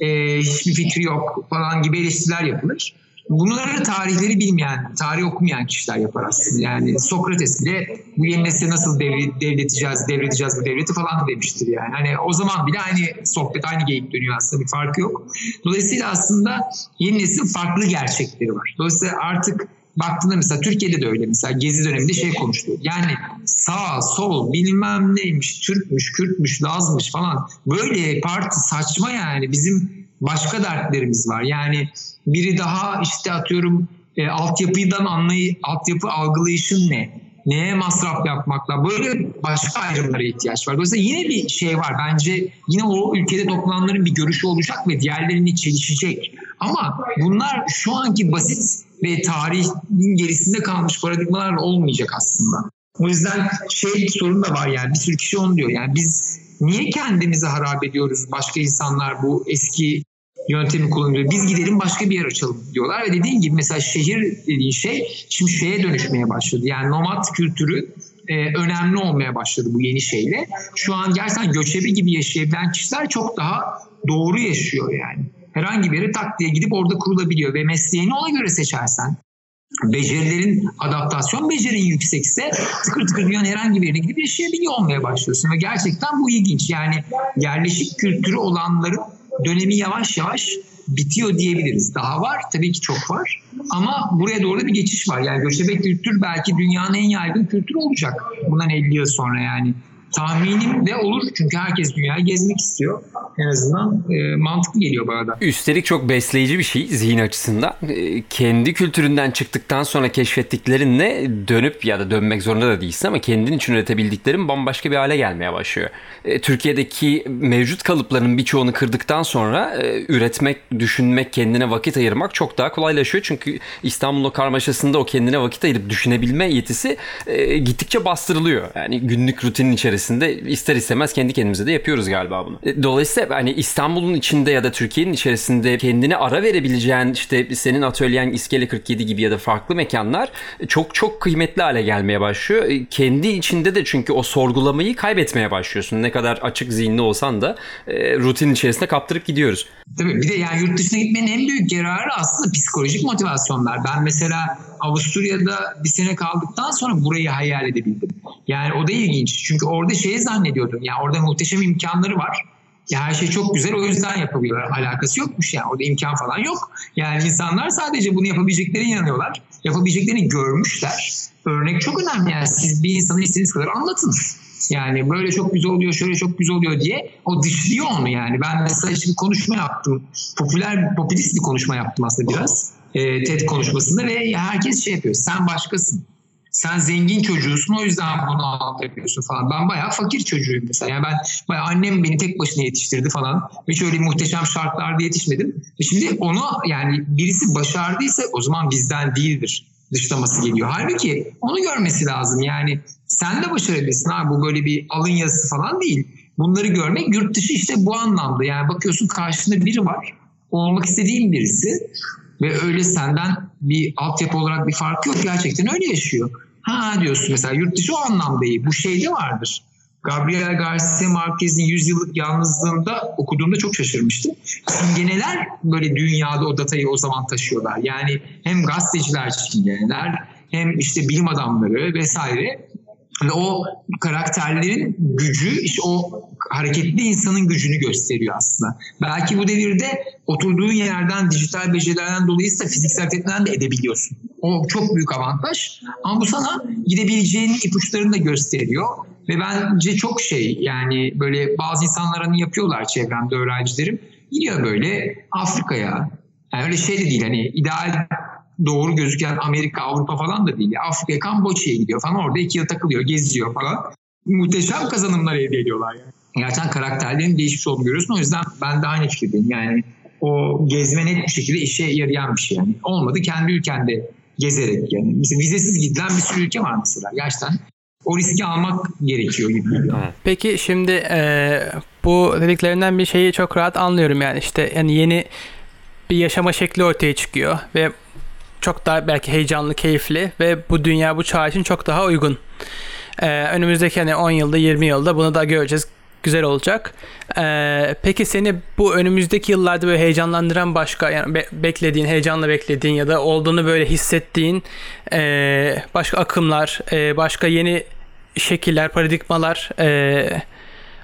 e, hiçbir fikri yok falan gibi eleştiriler yapılır. Bunları tarihleri bilmeyen, tarih okumayan kişiler yapar aslında. Yani Sokrates bile bu yeni nesle nasıl devlet, devleteceğiz, devredeceğiz bu devleti falan demiştir yani. Hani o zaman bile aynı sohbet, aynı geyik dönüyor aslında bir farkı yok. Dolayısıyla aslında yeni neslin farklı gerçekleri var. Dolayısıyla artık baktığında mesela Türkiye'de de öyle mesela Gezi döneminde şey konuştu. Yani sağ, sol, bilmem neymiş, Türkmüş, Kürtmüş, Lazmış falan. Böyle parti saçma yani. Bizim başka dertlerimiz var. Yani biri daha işte atıyorum e, altyapıdan anlay altyapı algılayışın ne? Neye masraf yapmakla böyle başka ayrımlara ihtiyaç var. Dolayısıyla yine bir şey var. Bence yine o ülkede toplananların bir görüşü olacak ve diğerlerini çelişecek. Ama bunlar şu anki basit ve tarihin gerisinde kalmış paradigmalar olmayacak aslında. O yüzden şey sorun da var yani bir sürü kişi onu diyor. Yani biz niye kendimizi harap ediyoruz başka insanlar bu eski yöntemi kullanıyor. Biz gidelim başka bir yer açalım diyorlar ve dediğin gibi mesela şehir dediğin şey şimdi şeye dönüşmeye başladı. Yani nomad kültürü e, önemli olmaya başladı bu yeni şeyle. Şu an gerçekten göçebe gibi yaşayabilen kişiler çok daha doğru yaşıyor yani. Herhangi bir yere tak diye gidip orada kurulabiliyor ve mesleğini ona göre seçersen becerilerin adaptasyon becerin yüksekse tıkır tıkır dünyanın herhangi bir yerine gidip yaşayabiliyor olmaya başlıyorsun ve gerçekten bu ilginç. Yani yerleşik kültürü olanların dönemi yavaş yavaş bitiyor diyebiliriz. Daha var tabii ki çok var ama buraya doğru bir geçiş var. Yani göçebe kültür belki dünyanın en yaygın kültürü olacak bundan 50 yıl sonra yani. Tahminim de olur çünkü herkes dünyayı gezmek istiyor. En azından e, mantıklı geliyor bana da. Üstelik çok besleyici bir şey zihin açısından. E, kendi kültüründen çıktıktan sonra keşfettiklerinle dönüp ya da dönmek zorunda da değilsin ama kendin için üretebildiklerin bambaşka bir hale gelmeye başlıyor. E, Türkiye'deki mevcut kalıpların birçoğunu kırdıktan sonra e, üretmek, düşünmek, kendine vakit ayırmak çok daha kolaylaşıyor. Çünkü İstanbul'un karmaşasında o kendine vakit ayırıp düşünebilme yetisi e, gittikçe bastırılıyor. Yani günlük rutinin içerisinde ister istemez kendi kendimize de yapıyoruz galiba bunu. E, Dolayısıyla hani İstanbul'un içinde ya da Türkiye'nin içerisinde kendine ara verebileceğin işte senin atölyen İskele 47 gibi ya da farklı mekanlar çok çok kıymetli hale gelmeye başlıyor. E, Kendi içinde de çünkü o sorgulamayı kaybetmeye başlıyorsun. Ne kadar açık zihinli olsan da e, rutin içerisinde kaptırıp gidiyoruz. Tabii bir de yani yurt dışına gitmenin en büyük yararı aslında psikolojik motivasyonlar. Ben mesela Avusturya'da bir sene kaldıktan sonra burayı hayal edebildim. Yani o da ilginç. Çünkü orada şeyi zannediyordum. Yani orada muhteşem imkanları var. Ya her şey çok güzel o yüzden yapabiliyorlar. Alakası yokmuş yani. Orada imkan falan yok. Yani insanlar sadece bunu yapabileceklerine inanıyorlar. Yapabileceklerini görmüşler. Örnek çok önemli. Yani siz bir insanı istediğiniz kadar anlatın. Yani böyle çok güzel oluyor, şöyle çok güzel oluyor diye o dışlıyor onu yani. Ben mesela bir konuşma yaptım. Popüler, popülist bir konuşma yaptım aslında biraz. E, TED konuşmasında ve herkes şey yapıyor. Sen başkasın. Sen zengin çocuğusun o yüzden bunu alt falan. Ben bayağı fakir çocuğuyum mesela. Yani ben bayağı annem beni tek başına yetiştirdi falan. Hiç öyle muhteşem şartlarda yetişmedim. Ve şimdi onu yani birisi başardıysa o zaman bizden değildir dışlaması geliyor. Halbuki onu görmesi lazım. Yani sen de başarabilirsin abi bu böyle bir alın yazısı falan değil. Bunları görmek yurt dışı işte bu anlamda. Yani bakıyorsun karşında biri var. Olmak istediğin birisi. Ve öyle senden bir altyapı olarak bir farkı yok. Gerçekten öyle yaşıyor. Ha diyorsun mesela yurt dışı o anlamda iyi. Bu şeyde vardır. Gabriel Garcia Marquez'in 100 yıllık yalnızlığında okuduğumda çok şaşırmıştım. Simgeneler böyle dünyada o datayı o zaman taşıyorlar. Yani hem gazeteciler simgeneler hem işte bilim adamları vesaire ve o karakterlerin gücü işte o hareketli insanın gücünü gösteriyor aslında. Belki bu devirde oturduğun yerden dijital becerilerden dolayısıyla fiziksel aktiviteden de edebiliyorsun. O çok büyük avantaj. Ama bu sana gidebileceğin ipuçlarını da gösteriyor. Ve bence çok şey yani böyle bazı insanlar hani yapıyorlar çevremde öğrencilerim. Gidiyor böyle Afrika'ya. Yani öyle şey de değil hani ideal doğru gözüken Amerika, Avrupa falan da değil. Afrika, Kamboçya'ya gidiyor falan orada iki yıl takılıyor, geziyor falan. Muhteşem kazanımlar elde ediyorlar yani. Gerçekten karakterlerin değişmiş olduğunu görüyorsun. O yüzden ben de aynı fikirdeyim. Yani o gezme net bir şekilde işe yarayan bir şey yani. Olmadı kendi ülkende gezerek yani. Mesela vizesiz gidilen bir sürü ülke var mesela. Gerçekten o riski almak gerekiyor gibi. Peki şimdi e, bu dediklerinden bir şeyi çok rahat anlıyorum yani işte yani yeni bir yaşama şekli ortaya çıkıyor ve çok daha belki heyecanlı, keyifli ve bu dünya bu çağ için çok daha uygun. Ee, önümüzdeki hani 10 yılda 20 yılda bunu da göreceğiz. Güzel olacak. Ee, peki seni bu önümüzdeki yıllarda böyle heyecanlandıran başka yani be- beklediğin, heyecanla beklediğin ya da olduğunu böyle hissettiğin e, başka akımlar, e, başka yeni şekiller, paradigmalar e,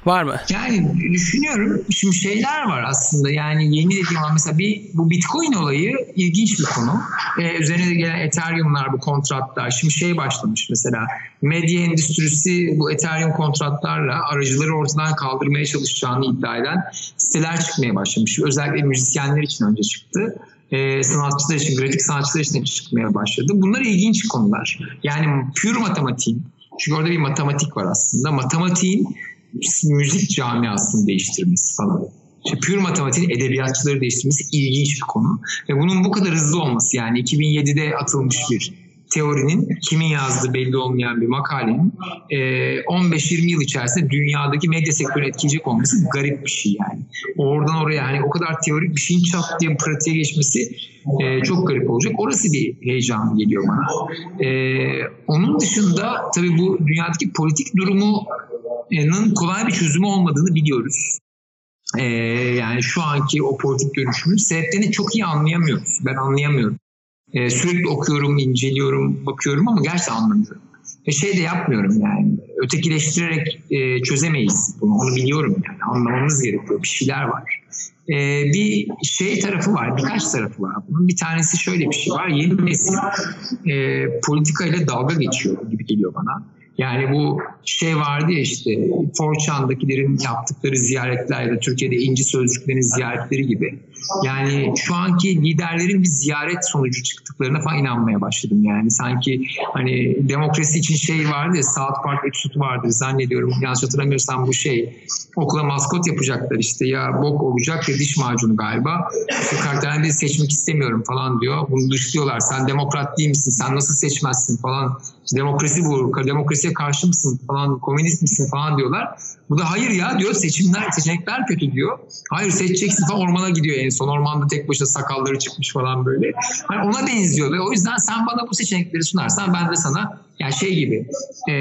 Var mı? Yani düşünüyorum. Şimdi şeyler var aslında. Yani yeni dediğim ama mesela bir bu Bitcoin olayı ilginç bir konu. Ee, üzerine de gelen Ethereum'lar bu kontratlar. Şimdi şey başlamış mesela medya endüstrisi bu Ethereum kontratlarla aracıları ortadan kaldırmaya çalışacağını iddia eden siteler çıkmaya başlamış. Özellikle müzisyenler için önce çıktı. Ee, sanatçılar için, grafik sanatçılar için çıkmaya başladı. Bunlar ilginç konular. Yani pure matematiğin, çünkü orada bir matematik var aslında. Matematiğin müzik camiasını değiştirmesi falan. İşte pür matematiğin edebiyatçıları değiştirmesi ilginç bir konu. Ve bunun bu kadar hızlı olması yani 2007'de atılmış bir teorinin kimin yazdığı belli olmayan bir makalenin 15-20 yıl içerisinde dünyadaki medya sektörünü etkileyecek olması garip bir şey yani. Oradan oraya hani o kadar teorik bir şeyin çat diye pratiğe geçmesi çok garip olacak. Orası bir heyecan geliyor bana. Onun dışında tabii bu dünyadaki politik durumu kolay bir çözümü olmadığını biliyoruz. Ee, yani şu anki o politik dönüşümün sebeplerini çok iyi anlayamıyoruz. Ben anlayamıyorum. Ee, sürekli okuyorum, inceliyorum, bakıyorum ama gerçekten anlamıyorum. Ve şey de yapmıyorum yani. Ötekileştirerek e, çözemeyiz bunu. Onu biliyorum yani. Anlamamız gerekiyor. Bir şeyler var. Ee, bir şey tarafı var. Birkaç tarafı var. Bunun bir tanesi şöyle bir şey var. Yeni nesil e, politikayla dalga geçiyor gibi geliyor bana yani bu şey vardı ya işte Forçan'dakilerin yaptıkları ziyaretler ya da Türkiye'de inci sözcüklerin ziyaretleri gibi. Yani şu anki liderlerin bir ziyaret sonucu çıktıklarına falan inanmaya başladım. Yani sanki hani demokrasi için şey vardı ya South Park episode vardır zannediyorum. Yanlış hatırlamıyorsam bu şey okula maskot yapacaklar işte ya bok olacak ya diş macunu galiba. İşte karakterden seçmek istemiyorum falan diyor. Bunu dışlıyorlar. Sen demokrat değil misin? Sen nasıl seçmezsin falan. Demokrasi bu. Demokrasiye karşı mısın falan. Komünist misin falan diyorlar. Bu da hayır ya diyor seçimler, seçenekler kötü diyor. Hayır seçeceksin falan ormana gidiyor en son. Ormanda tek başına sakalları çıkmış falan böyle. Hani ona benziyor ve o yüzden sen bana bu seçenekleri sunarsan ben de sana yani şey gibi e,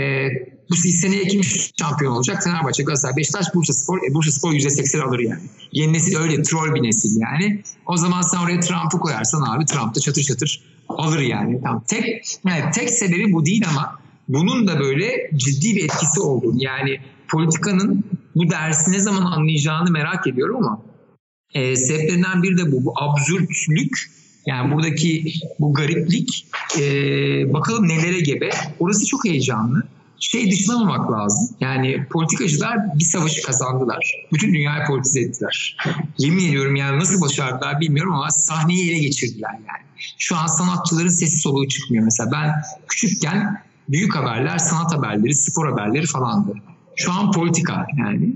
bu seneye kim şampiyon olacak? Fenerbahçe, Galatasaray, Beşiktaş, Bursa Spor. E, Bursa Spor %80 alır yani. Yeni nesil öyle troll bir nesil yani. O zaman sen oraya Trump'ı koyarsan abi Trump da çatır çatır alır yani. Tamam. Tek yani tek sebebi bu değil ama bunun da böyle ciddi bir etkisi olduğunu yani politikanın bu dersi ne zaman anlayacağını merak ediyorum ama e, sebeplerinden biri de bu. Bu absürtlük yani buradaki bu gariplik e, bakalım nelere gebe. Orası çok heyecanlı. Şey dışlamamak lazım. Yani politikacılar bir savaşı kazandılar. Bütün dünyayı politize ettiler. Yemin ediyorum yani nasıl başardılar bilmiyorum ama sahneyi ele geçirdiler yani. Şu an sanatçıların sesi soluğu çıkmıyor. Mesela ben küçükken büyük haberler, sanat haberleri, spor haberleri falandı. Şu an politika yani.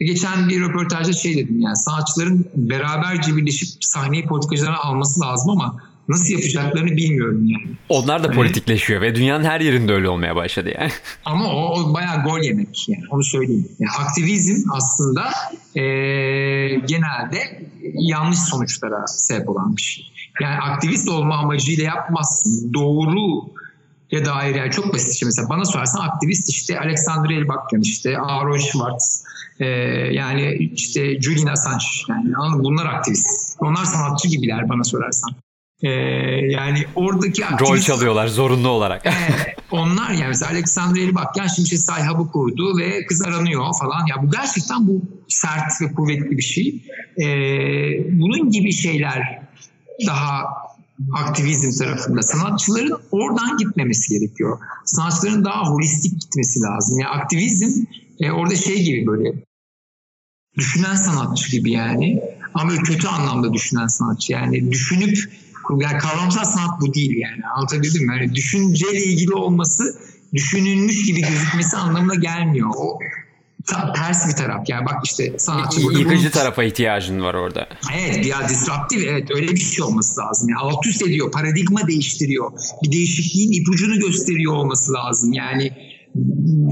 Geçen bir röportajda şey dedim yani sanatçıların beraberce birleşip sahneyi politikacılara alması lazım ama nasıl yapacaklarını bilmiyorum yani. Onlar da politikleşiyor ve dünyanın her yerinde öyle olmaya başladı yani. <laughs> Ama o, o bayağı gol yemek yani onu söyleyeyim. Yani aktivizm aslında e, genelde yanlış sonuçlara sebep olan bir şey. Yani aktivist olma amacıyla yapmazsın. Doğru ya dair yani çok basit işte mesela bana sorarsan aktivist işte Alexander Elbakyan işte Aaron Schwartz e, yani işte Julian Assange yani bunlar aktivist. Onlar sanatçı gibiler bana sorarsan. E, yani oradaki aktivist... Rol çalıyorlar zorunlu olarak. e, onlar yani mesela Alexander Elbakyan şimdi işte Sayhab'ı kurdu ve kız aranıyor falan. Ya bu gerçekten bu sert ve kuvvetli bir şey. E, bunun gibi şeyler daha aktivizm tarafında. Sanatçıların oradan gitmemesi gerekiyor. Sanatçıların daha holistik gitmesi lazım. Yani aktivizm e, orada şey gibi böyle düşünen sanatçı gibi yani. Ama kötü anlamda düşünen sanatçı. Yani düşünüp yani kavramsal sanat bu değil yani. Anlatabildim mi? Yani düşünceyle ilgili olması düşünülmüş gibi gözükmesi anlamına gelmiyor. O ta, ters bir taraf. Yani bak işte sanatçı burada Yıkıcı bunu- tarafa ihtiyacın var orada. Evet ya disruptif evet öyle bir şey olması lazım. Yani alt üst ediyor, paradigma değiştiriyor. Bir değişikliğin ipucunu gösteriyor olması lazım. Yani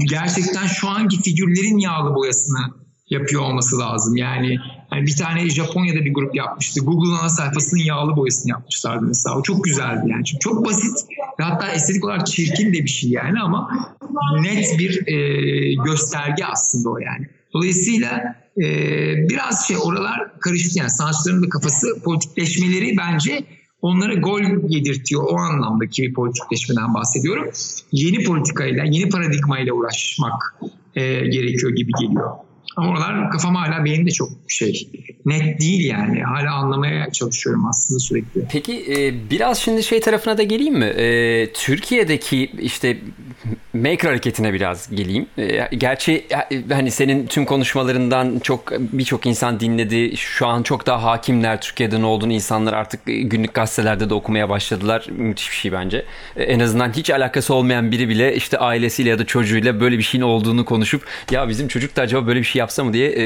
gerçekten şu anki figürlerin yağlı boyasını yapıyor olması lazım. Yani hani bir tane Japonya'da bir grup yapmıştı. Google'ın ana sayfasının yağlı boyasını yapmışlardı mesela. O çok güzeldi yani. Çünkü çok basit ve hatta estetik olarak çirkin de bir şey yani ama net bir e, gösterge aslında o yani. Dolayısıyla e, biraz şey oralar karıştı yani sanatçıların da kafası politikleşmeleri bence onlara gol yedirtiyor o anlamdaki bir politikleşmeden bahsediyorum. Yeni politikayla, yeni paradigmayla uğraşmak e, gerekiyor gibi geliyor. Ama oralar kafam hala benim de çok şey net değil yani. Hala anlamaya çalışıyorum aslında sürekli. Peki e, biraz şimdi şey tarafına da geleyim mi? E, Türkiye'deki işte Maker hareketine biraz geleyim. E, gerçi e, hani senin tüm konuşmalarından çok birçok insan dinledi. Şu an çok daha hakimler Türkiye'de ne olduğunu insanlar artık günlük gazetelerde de okumaya başladılar. Müthiş bir şey bence. E, en azından hiç alakası olmayan biri bile işte ailesiyle ya da çocuğuyla böyle bir şeyin olduğunu konuşup ya bizim çocuk da acaba böyle bir şey yapsa mı diye e,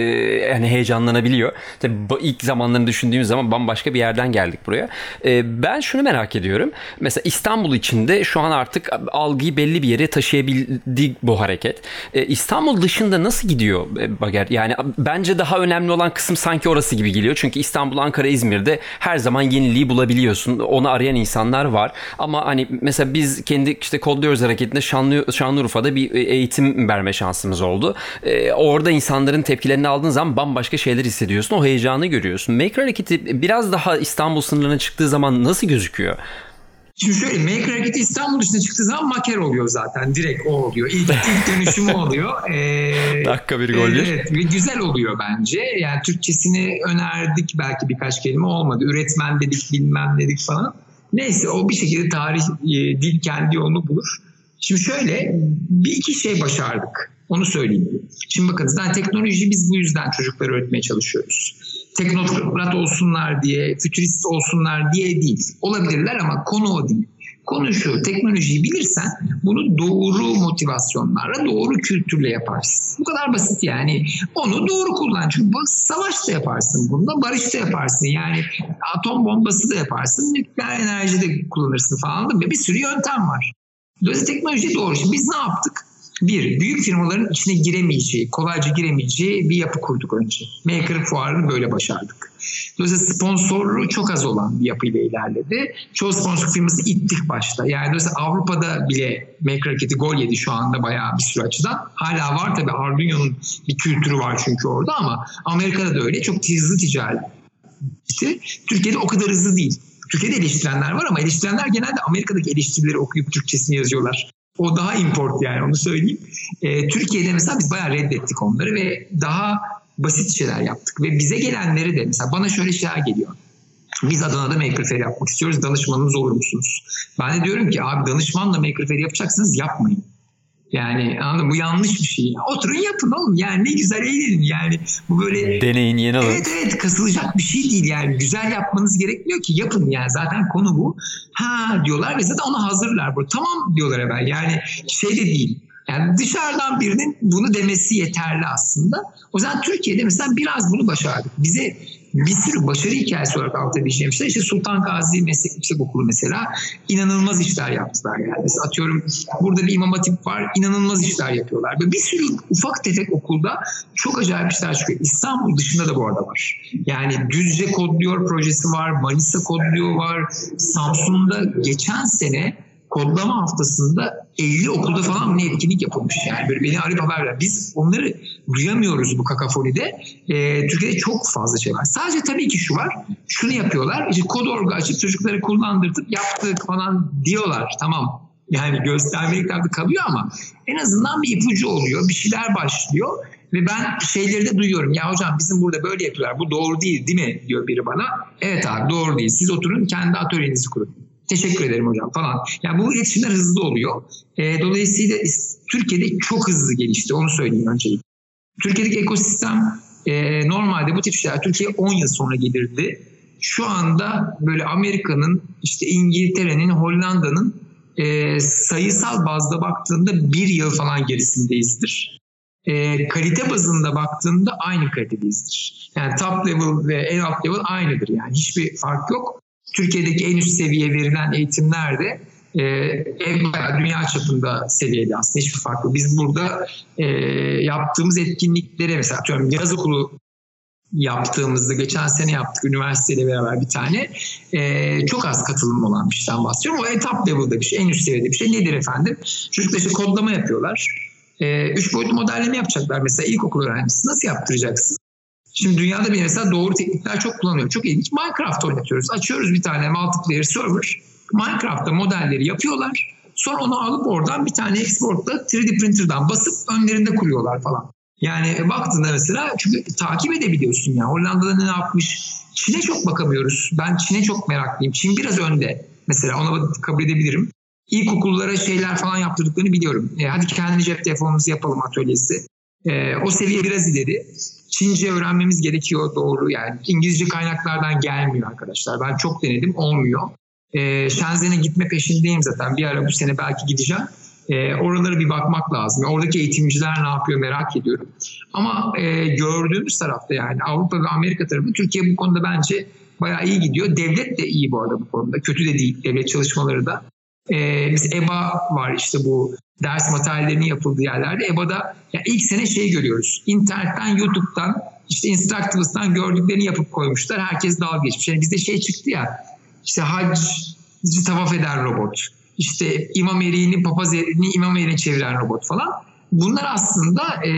yani heyecanlanabiliyor. Tabii ilk zamanlarını düşündüğümüz zaman bambaşka bir yerden geldik buraya. E, ben şunu merak ediyorum. Mesela İstanbul içinde şu an artık algıyı belli bir yere taşıyabildi bu hareket. E, İstanbul dışında nasıl gidiyor e, Bager? Yani bence daha önemli olan kısım sanki orası gibi geliyor. Çünkü İstanbul, Ankara, İzmir'de her zaman yeniliği bulabiliyorsun. Onu arayan insanlar var. Ama hani mesela biz kendi işte kodluyoruz hareketinde Şanlı, Şanlıurfa'da bir eğitim verme şansımız oldu. E, orada insanların tepkilerini aldığın zaman bambaşka şeyler hissediyorsun. O heyecanı görüyorsun. Maker hareketi biraz daha İstanbul sınırlarına çıktığı zaman nasıl gözüküyor? Şimdi şöyle Maker hareketi İstanbul dışına çıktığı zaman maker oluyor zaten. Direkt o oluyor. İlk, ilk dönüşümü oluyor. <laughs> Ee, Dakika bir gol bir. Evet ve güzel oluyor bence. Yani Türkçesini önerdik belki birkaç kelime olmadı. Üretmen dedik bilmem dedik falan. Neyse o bir şekilde tarih, e, dil kendi yolunu bulur. Şimdi şöyle bir iki şey başardık. Onu söyleyeyim. Şimdi bakın zaten teknoloji biz bu yüzden çocuklara öğretmeye çalışıyoruz. Teknokrat olsunlar diye, fütürist olsunlar diye değil. Olabilirler ama konu o değil. Konu şu, teknolojiyi bilirsen bunu doğru motivasyonlarla, doğru kültürle yaparsın. Bu kadar basit yani. Onu doğru kullan. Çünkü savaş da yaparsın bunda, barış da yaparsın. Yani atom bombası da yaparsın, nükleer enerji de kullanırsın falan. da Bir sürü yöntem var. Dolayısıyla teknoloji doğru. Şimdi biz ne yaptık? Bir, büyük firmaların içine giremeyeceği, kolayca giremeyeceği bir yapı kurduk önce. Maker fuarını böyle başardık. Dolayısıyla sponsorluğu çok az olan bir yapıyla ilerledi. Çoğu sponsor firması ittik başta. Yani dolayısıyla Avrupa'da bile Maker hareketi gol yedi şu anda bayağı bir sürü açıdan. Hala var tabii Arduino'nun bir kültürü var çünkü orada ama Amerika'da da öyle. Çok hızlı ticaret. İşte Türkiye'de o kadar hızlı değil. Türkiye'de eleştirenler var ama eleştirenler genelde Amerika'daki eleştirileri okuyup Türkçesini yazıyorlar. O daha import yani onu söyleyeyim. Ee, Türkiye'de mesela biz bayağı reddettik onları ve daha basit şeyler yaptık. Ve bize gelenleri de mesela bana şöyle şeyler geliyor. Biz Adana'da Maker Fair yapmak istiyoruz. Danışmanınız olur musunuz? Ben de diyorum ki abi danışmanla Maker Fair yapacaksınız yapmayın. Yani anladın? Bu yanlış bir şey. Oturun yapın oğlum. Yani ne güzel eğlenin. Yani bu böyle... Deneyin yeni alın. Evet evet kasılacak bir şey değil yani. Güzel yapmanız gerekmiyor ki yapın yani. Zaten konu bu. Ha diyorlar ve zaten ona hazırlar. Bu. Tamam diyorlar evvel. Yani şey de değil. Yani dışarıdan birinin bunu demesi yeterli aslında. O yüzden Türkiye'de mesela biraz bunu başardık. Bize bir sürü başarı hikayesi olarak anlatabileceğim şeyler. İşte Sultan Gazi Meslek Yüksek Okulu mesela inanılmaz işler yaptılar yani. Mesela atıyorum burada bir imam hatip var inanılmaz işler yapıyorlar. Ve bir sürü ufak tefek okulda çok acayip işler çıkıyor. İstanbul dışında da bu arada var. Yani Düzce kodluyor projesi var, Manisa kodluyor var. Samsun'da geçen sene kodlama haftasında 50 okulda falan ne etkinlik yapılmış yani böyle beni arayıp haber ver. Biz onları duyamıyoruz bu kakafonide. Ee, Türkiye'de çok fazla şey var. Sadece tabii ki şu var. Şunu yapıyorlar. İşte kod orgu açıp çocukları kullandırtıp yaptık falan diyorlar. Tamam. Yani göstermelik tabii kalıyor ama en azından bir ipucu oluyor. Bir şeyler başlıyor. Ve ben şeyleri de duyuyorum. Ya hocam bizim burada böyle yapıyorlar. Bu doğru değil değil mi? diyor biri bana. Evet abi doğru değil. Siz oturun kendi atölyenizi kurun. Teşekkür ederim hocam falan. Yani bu iletişimler hızlı oluyor. E, dolayısıyla Türkiye'de çok hızlı gelişti. Onu söyleyeyim öncelikle. Türkiye'deki ekosistem e, normalde bu tip şeyler Türkiye 10 yıl sonra gelirdi. Şu anda böyle Amerika'nın, işte İngiltere'nin, Hollanda'nın e, sayısal bazda baktığında bir yıl falan gerisindeyizdir. E, kalite bazında baktığında aynı kalitedeyizdir. Yani top level ve en alt level aynıdır yani hiçbir fark yok. Türkiye'deki en üst seviye verilen eğitimler de e, dünya çapında seviyede aslında hiçbir fark yok. Biz burada e, yaptığımız etkinliklere mesela atıyorum yaz okulu yaptığımızda geçen sene yaptık üniversiteyle beraber bir tane e, çok az katılım olan bir şeyden bahsediyorum. O etap level'da bir şey, en üst seviyede bir şey. Nedir efendim? Çocuklar işte kodlama yapıyorlar. E, üç boyutlu modelleme yapacaklar mesela ilkokul öğrencisi. Nasıl yaptıracaksın? Şimdi dünyada bir mesela doğru teknikler çok kullanıyor. Çok ilginç. Minecraft oynatıyoruz. Açıyoruz bir tane multiplayer server. Minecraft'ta modelleri yapıyorlar. Sonra onu alıp oradan bir tane exportla 3D printer'dan basıp önlerinde kuruyorlar falan. Yani baktığında mesela çünkü takip edebiliyorsun ya. Hollanda'da ne yapmış? Çin'e çok bakamıyoruz. Ben Çin'e çok meraklıyım. Çin biraz önde. Mesela ona kabul edebilirim. İlkokullara şeyler falan yaptırdıklarını biliyorum. E, hadi kendi cep telefonumuzu yapalım atölyesi. E, o seviye biraz ileri. Çince öğrenmemiz gerekiyor doğru yani. İngilizce kaynaklardan gelmiyor arkadaşlar. Ben çok denedim olmuyor. E, Shenzhen'e gitme peşindeyim zaten. Bir ara bu sene belki gideceğim. E, oralara bir bakmak lazım. Oradaki eğitimciler ne yapıyor merak ediyorum. Ama e, gördüğümüz tarafta yani Avrupa ve Amerika tarafı Türkiye bu konuda bence bayağı iyi gidiyor. Devlet de iyi bu arada bu konuda. Kötü de değil devlet çalışmaları da. E, biz EBA var işte bu ders materyallerinin yapıldığı yerlerde EBA'da yani ilk sene şey görüyoruz. İnternetten, YouTube'dan, işte Instructibles'tan gördüklerini yapıp koymuşlar. Herkes dalga geçmiş. Yani bizde şey çıktı ya işte hac tavaf eden robot. İşte imam eriğini, papaz eriğini imam eriğine çeviren robot falan. Bunlar aslında e,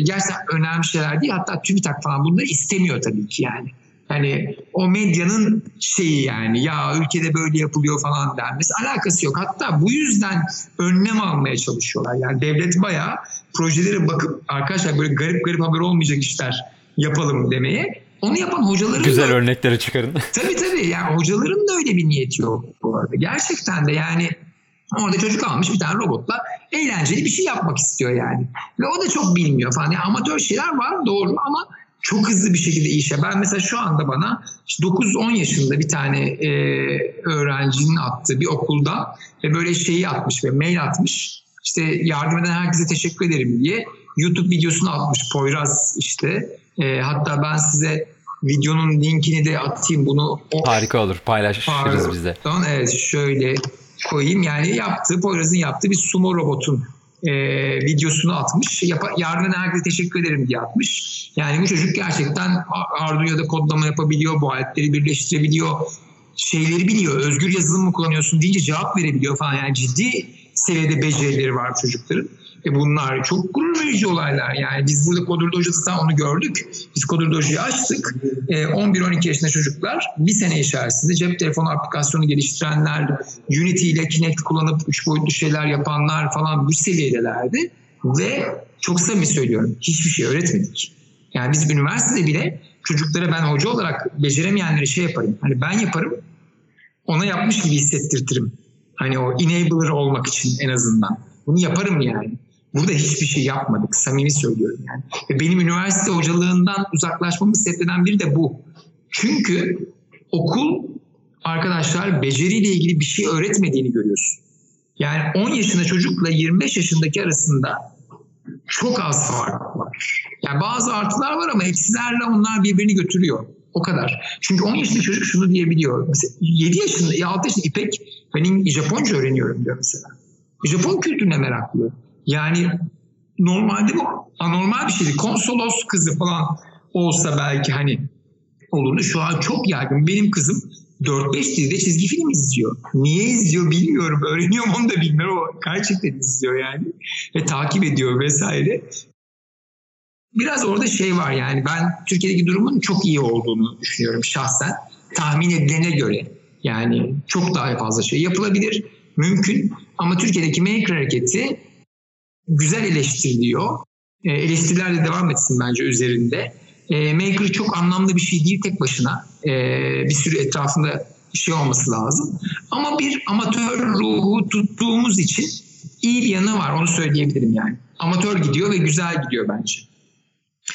gerçekten önemli şeyler değil. Hatta TÜBİTAK falan bunları istemiyor tabii ki yani. Hani o medyanın şeyi yani ya ülkede böyle yapılıyor falan denmesi alakası yok. Hatta bu yüzden önlem almaya çalışıyorlar. Yani devlet bayağı projelere bakıp arkadaşlar böyle garip garip haber olmayacak işler yapalım demeye. Onu yapan hocaların Güzel da, örnekleri çıkarın. <laughs> tabii tabii yani hocaların da öyle bir niyeti yok bu arada. Gerçekten de yani Orada çocuk almış bir tane robotla eğlenceli bir şey yapmak istiyor yani. Ve o da çok bilmiyor falan. Yani amatör şeyler var doğru ama çok hızlı bir şekilde işe. Ben mesela şu anda bana 9-10 yaşında bir tane e, öğrencinin attığı bir okulda ve böyle şeyi atmış ve mail atmış. İşte yardım eden herkese teşekkür ederim diye YouTube videosunu atmış Poyraz işte. E, hatta ben size videonun linkini de atayım bunu. O, Harika olur paylaşırız Pardon, biz de. Evet şöyle koyayım yani yaptığı Poyraz'ın yaptığı bir sumo robotun e, videosunu atmış. Yap, yardım herkese teşekkür ederim diye atmış. Yani bu çocuk gerçekten Arduino'da kodlama yapabiliyor, bu aletleri birleştirebiliyor, şeyleri biliyor. Özgür yazılım mı kullanıyorsun deyince cevap verebiliyor falan. Yani ciddi seviyede becerileri var çocukların. Ve bunlar çok gurur verici olaylar. Yani biz burada Kodur Doja'da onu gördük. Biz Kodur Doja'yı açtık. 11-12 yaşında çocuklar bir sene içerisinde cep telefonu aplikasyonu geliştirenler, Unity ile Kinect kullanıp üç boyutlu şeyler yapanlar falan bu seviyedelerdi. Ve çok samimi söylüyorum hiçbir şey öğretmedik. Yani biz üniversitede bile çocuklara ben hoca olarak beceremeyenleri şey yaparım. Hani ben yaparım ona yapmış gibi hissettirtirim. Hani o enabler olmak için en azından. Bunu yaparım yani. Burada hiçbir şey yapmadık. Samimi söylüyorum yani. Ve benim üniversite hocalığından uzaklaşmamın sebeplerinden biri de bu. Çünkü okul arkadaşlar beceriyle ilgili bir şey öğretmediğini görüyorsun. Yani 10 yaşında çocukla 25 yaşındaki arasında çok az fark var. Yani bazı artılar var ama eksilerle onlar birbirini götürüyor. O kadar. Çünkü 10 yaşında çocuk şunu diyebiliyor. Mesela 7 yaşında, 6 yaşında İpek ben Japonca öğreniyorum diyor mesela. Japon kültürüne meraklı. Yani normalde bu anormal bir şeydi. Konsolos kızı falan olsa belki hani olurdu. Şu an çok yaygın. Benim kızım 4-5 dilde çizgi film izliyor. Niye izliyor bilmiyorum. Öğreniyor mu onu da bilmiyorum. O gerçekten izliyor yani. Ve takip ediyor vesaire. Biraz orada şey var yani ben Türkiye'deki durumun çok iyi olduğunu düşünüyorum şahsen. Tahmin edilene göre yani çok daha fazla şey yapılabilir, mümkün. Ama Türkiye'deki maker hareketi güzel eleştiriliyor. E, eleştiriler de devam etsin bence üzerinde. E, maker çok anlamlı bir şey değil tek başına. E, bir sürü etrafında şey olması lazım. Ama bir amatör ruhu tuttuğumuz için iyi bir yanı var onu söyleyebilirim yani. Amatör gidiyor ve güzel gidiyor bence.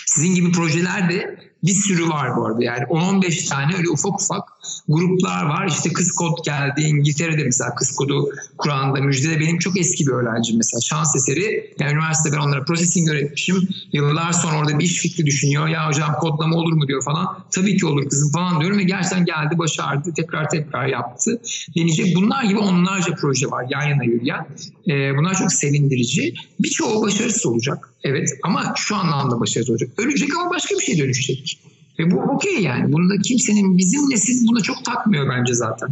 Sizin gibi projeler de bir sürü var bu arada. Yani 10-15 tane öyle ufak ufak gruplar var. İşte kız kod geldi. İngiltere'de mesela kız kodu Kur'an'da müjde benim çok eski bir öğrencim mesela. Şans eseri. Yani üniversitede ben onlara processing öğretmişim. Yıllar sonra orada bir iş fikri düşünüyor. Ya hocam kodlama olur mu diyor falan. Tabii ki olur kızım falan diyorum ve gerçekten geldi başardı. Tekrar tekrar yaptı. Deneyecek. Bunlar gibi onlarca proje var yan yana yürüyen. Ee, bunlar çok sevindirici. Birçoğu başarısız olacak. Evet ama şu anlamda başarısız olacak. Ölecek ama başka bir şey dönüşecek. Ve bu okey yani. Bunda kimsenin bizim nesil buna çok takmıyor bence zaten.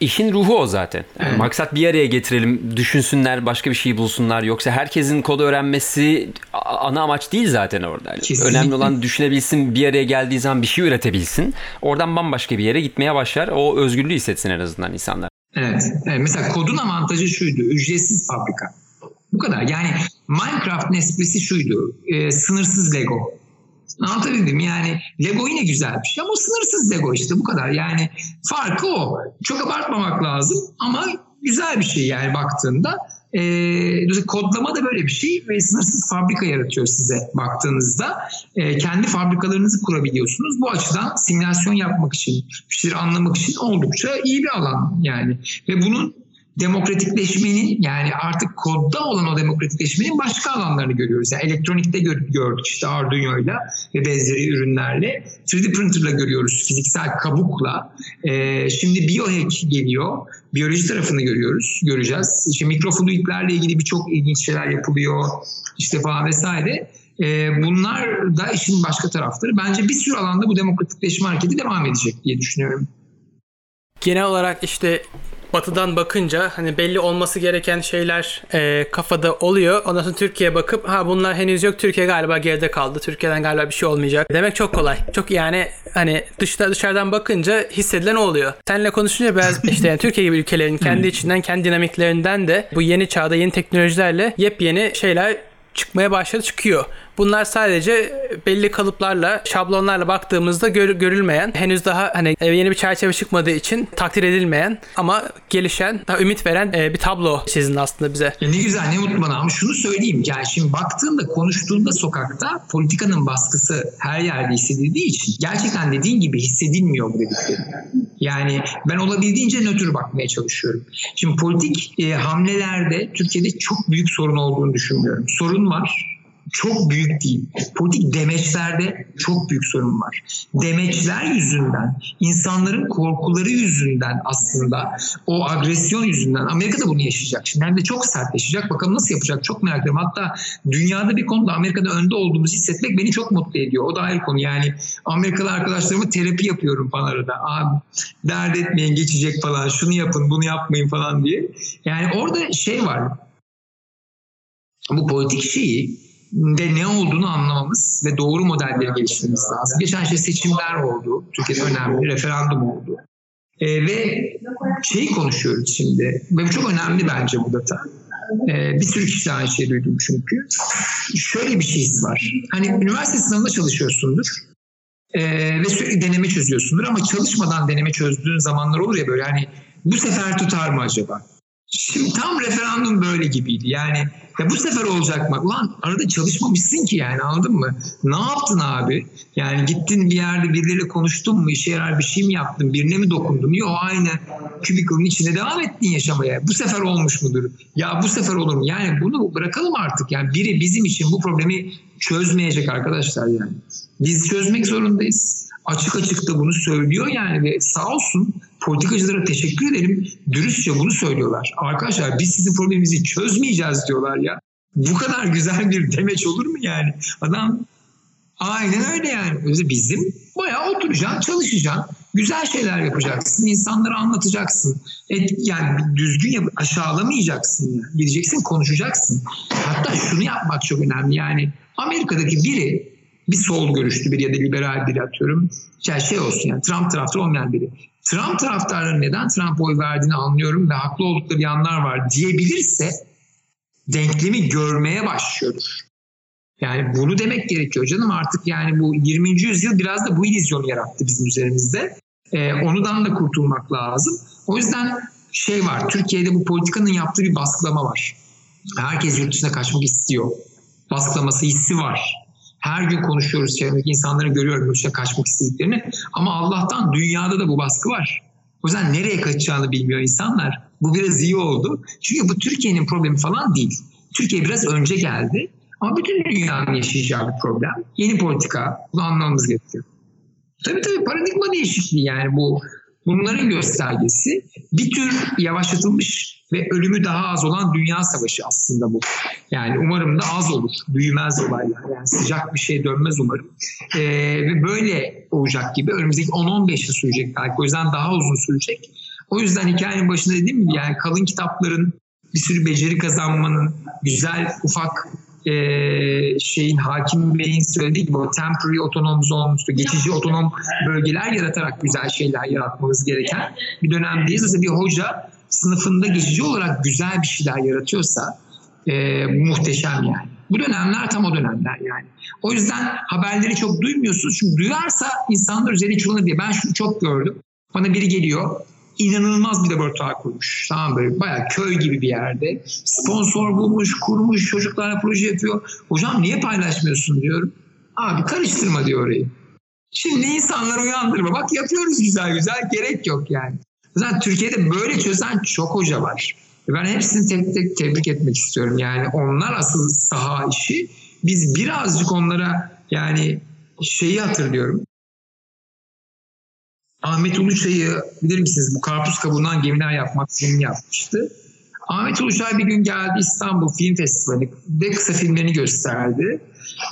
İşin ruhu o zaten. Yani evet. Maksat bir araya getirelim, düşünsünler, başka bir şey bulsunlar. Yoksa herkesin kod öğrenmesi ana amaç değil zaten orada. Kesinlikle. Önemli olan düşünebilsin, bir araya geldiği zaman bir şey üretebilsin. Oradan bambaşka bir yere gitmeye başlar. O özgürlüğü hissetsin en azından insanlar. Evet. evet. Mesela kodun avantajı şuydu. Ücretsiz fabrika. Bu kadar. Yani Minecraft'ın esprisi şuydu. E, sınırsız Lego. Anlatabildim yani Lego yine güzel bir şey ama sınırsız Lego işte bu kadar. Yani farkı o. Çok abartmamak lazım ama güzel bir şey yani baktığında. E, kodlama da böyle bir şey ve sınırsız fabrika yaratıyor size baktığınızda. E, kendi fabrikalarınızı kurabiliyorsunuz. Bu açıdan simülasyon yapmak için, bir şeyleri anlamak için oldukça iyi bir alan yani. Ve bunun demokratikleşmenin yani artık kodda olan o demokratikleşmenin başka alanlarını görüyoruz. Yani elektronikte gördük işte Arduino ile ve benzeri ürünlerle. 3D printer'la görüyoruz fiziksel kabukla. Ee, şimdi biohack geliyor. Biyoloji tarafını görüyoruz, göreceğiz. İşte mikrofluidlerle ilgili birçok ilginç şeyler yapılıyor. işte falan vesaire. Ee, bunlar da işin başka tarafları. Bence bir sürü alanda bu demokratikleşme hareketi devam edecek diye düşünüyorum. Genel olarak işte batıdan bakınca hani belli olması gereken şeyler e, kafada oluyor. Ondan sonra Türkiye'ye bakıp ha bunlar henüz yok. Türkiye galiba geride kaldı. Türkiye'den galiba bir şey olmayacak. Demek çok kolay. Çok yani hani dışta dışarıdan bakınca hissedilen oluyor. Seninle konuşunca biraz <laughs> işte yani Türkiye gibi ülkelerin kendi içinden kendi dinamiklerinden de bu yeni çağda yeni teknolojilerle yepyeni şeyler çıkmaya başladı çıkıyor. Bunlar sadece belli kalıplarla, şablonlarla baktığımızda gör, görülmeyen, henüz daha hani e, yeni bir çerçeve çıkmadığı için takdir edilmeyen ama gelişen, daha ümit veren e, bir tablo çizin aslında bize. Ne güzel, ne mutlu bana ama şunu söyleyeyim. Yani şimdi baktığında, konuştuğunda sokakta politikanın baskısı her yerde hissedildiği için gerçekten dediğin gibi hissedilmiyor bu dediklerim. Yani ben olabildiğince nötr bakmaya çalışıyorum. Şimdi politik e, hamlelerde Türkiye'de çok büyük sorun olduğunu düşünmüyorum. Sorun var çok büyük değil. Politik demeçlerde çok büyük sorun var. Demeçler yüzünden, insanların korkuları yüzünden aslında o agresyon yüzünden Amerika da bunu yaşayacak. Şimdi hem de çok sert yaşayacak. Bakalım nasıl yapacak çok merak ediyorum. Hatta dünyada bir konuda Amerika'da önde olduğumuzu hissetmek beni çok mutlu ediyor. O da ayrı konu. Yani Amerikalı arkadaşlarıma terapi yapıyorum falan arada. Abi dert etmeyin geçecek falan. Şunu yapın bunu yapmayın falan diye. Yani orada şey var. Bu politik şeyi de ne olduğunu anlamamız ve doğru modelleri geliştirmemiz lazım. Geçen şey seçimler oldu. Türkiye'de önemli referandum oldu. E, ve şeyi konuşuyoruz şimdi ve bu çok önemli bence bu data. E, bir sürü kişi aynı şeyi duydum çünkü. Şöyle bir şey var. Hani üniversite sınavında çalışıyorsundur. Ee, ve sürekli deneme çözüyorsundur ama çalışmadan deneme çözdüğün zamanlar olur ya böyle hani bu sefer tutar mı acaba? Şimdi tam referandum böyle gibiydi. Yani ya bu sefer olacak mı? Ulan arada çalışmamışsın ki yani anladın mı? Ne yaptın abi? Yani gittin bir yerde birileriyle konuştun mu? İşe yarar bir şey mi yaptın? Birine mi dokundun? Yok aynı kübikılın içinde devam ettin yaşamaya. Bu sefer olmuş mudur? Ya bu sefer olur mu? Yani bunu bırakalım artık. Yani biri bizim için bu problemi çözmeyecek arkadaşlar yani. Biz çözmek zorundayız. açık açık da bunu söylüyor yani ve sağ olsun politikacılara teşekkür edelim. Dürüstçe bunu söylüyorlar. Arkadaşlar biz sizin problemimizi çözmeyeceğiz diyorlar ya. Bu kadar güzel bir demeç olur mu yani? Adam aynen öyle yani. Bizim bayağı oturacaksın, çalışacaksın. Güzel şeyler yapacaksın. insanlara anlatacaksın. Et, yani düzgün yap, aşağılamayacaksın. Yani. Gideceksin, konuşacaksın. Hatta şunu yapmak çok önemli. Yani Amerika'daki biri bir sol görüşlü biri ya da liberal biri atıyorum. Yani şey olsun yani Trump taraftarı olmayan biri. Trump taraftarları neden Trump oy verdiğini anlıyorum ve haklı oldukları yanlar var diyebilirse denklemi görmeye başlıyordur. Yani bunu demek gerekiyor canım artık yani bu 20. yüzyıl biraz da bu illüzyonu yarattı bizim üzerimizde. Ee, onudan da kurtulmak lazım. O yüzden şey var Türkiye'de bu politikanın yaptığı bir baskılama var. Herkes yurt dışına kaçmak istiyor. Baskılaması hissi var. Her gün konuşuyoruz çevremdeki insanları görüyorum dışına kaçmak istediklerini. Ama Allah'tan dünyada da bu baskı var. O yüzden nereye kaçacağını bilmiyor insanlar. Bu biraz iyi oldu. Çünkü bu Türkiye'nin problemi falan değil. Türkiye biraz önce geldi. Ama bütün dünyanın yaşayacağı bir problem. Yeni politika. Bunu anlamamız gerekiyor. Tabii tabii paradigma değişikliği yani bu bunların göstergesi. Bir tür yavaşlatılmış ve ölümü daha az olan dünya savaşı aslında bu. Yani umarım da az olur. Büyümez olaylar. Yani sıcak bir şey dönmez umarım. Ee, ve böyle olacak gibi önümüzdeki 10-15 yıl sürecek belki. O yüzden daha uzun sürecek. O yüzden hikayenin başında dediğim gibi yani kalın kitapların bir sürü beceri kazanmanın, güzel ufak e, şeyin Hakim Bey'in söylediği gibi o temporary otonom zone, geçici otonom bölgeler yaratarak güzel şeyler yaratmamız gereken bir dönemdeyiz. Mesela bir hoca sınıfında geçici olarak güzel bir şeyler yaratıyorsa e, muhteşem yani. Bu dönemler tam o dönemler yani. O yüzden haberleri çok duymuyorsunuz. Çünkü duyarsa insanlar üzerine çullanır diye. Ben şunu çok gördüm. Bana biri geliyor inanılmaz bir laboratuvar kurmuş. Tamam böyle bayağı köy gibi bir yerde. Sponsor bulmuş, kurmuş, çocuklarla proje yapıyor. Hocam niye paylaşmıyorsun diyorum. Abi karıştırma diyor orayı. Şimdi insanları uyandırma. Bak yapıyoruz güzel güzel gerek yok yani. Zaten Türkiye'de böyle çözen çok hoca var. Ben hepsini tek tek tebrik etmek istiyorum. Yani onlar asıl saha işi. Biz birazcık onlara yani şeyi hatırlıyorum. Ahmet Uluçay'ı bilir misiniz? Bu karpuz kabuğundan gemiler yapmak filmini yapmıştı. Ahmet Uluçay bir gün geldi İstanbul Film Festivali ve kısa filmlerini gösterdi.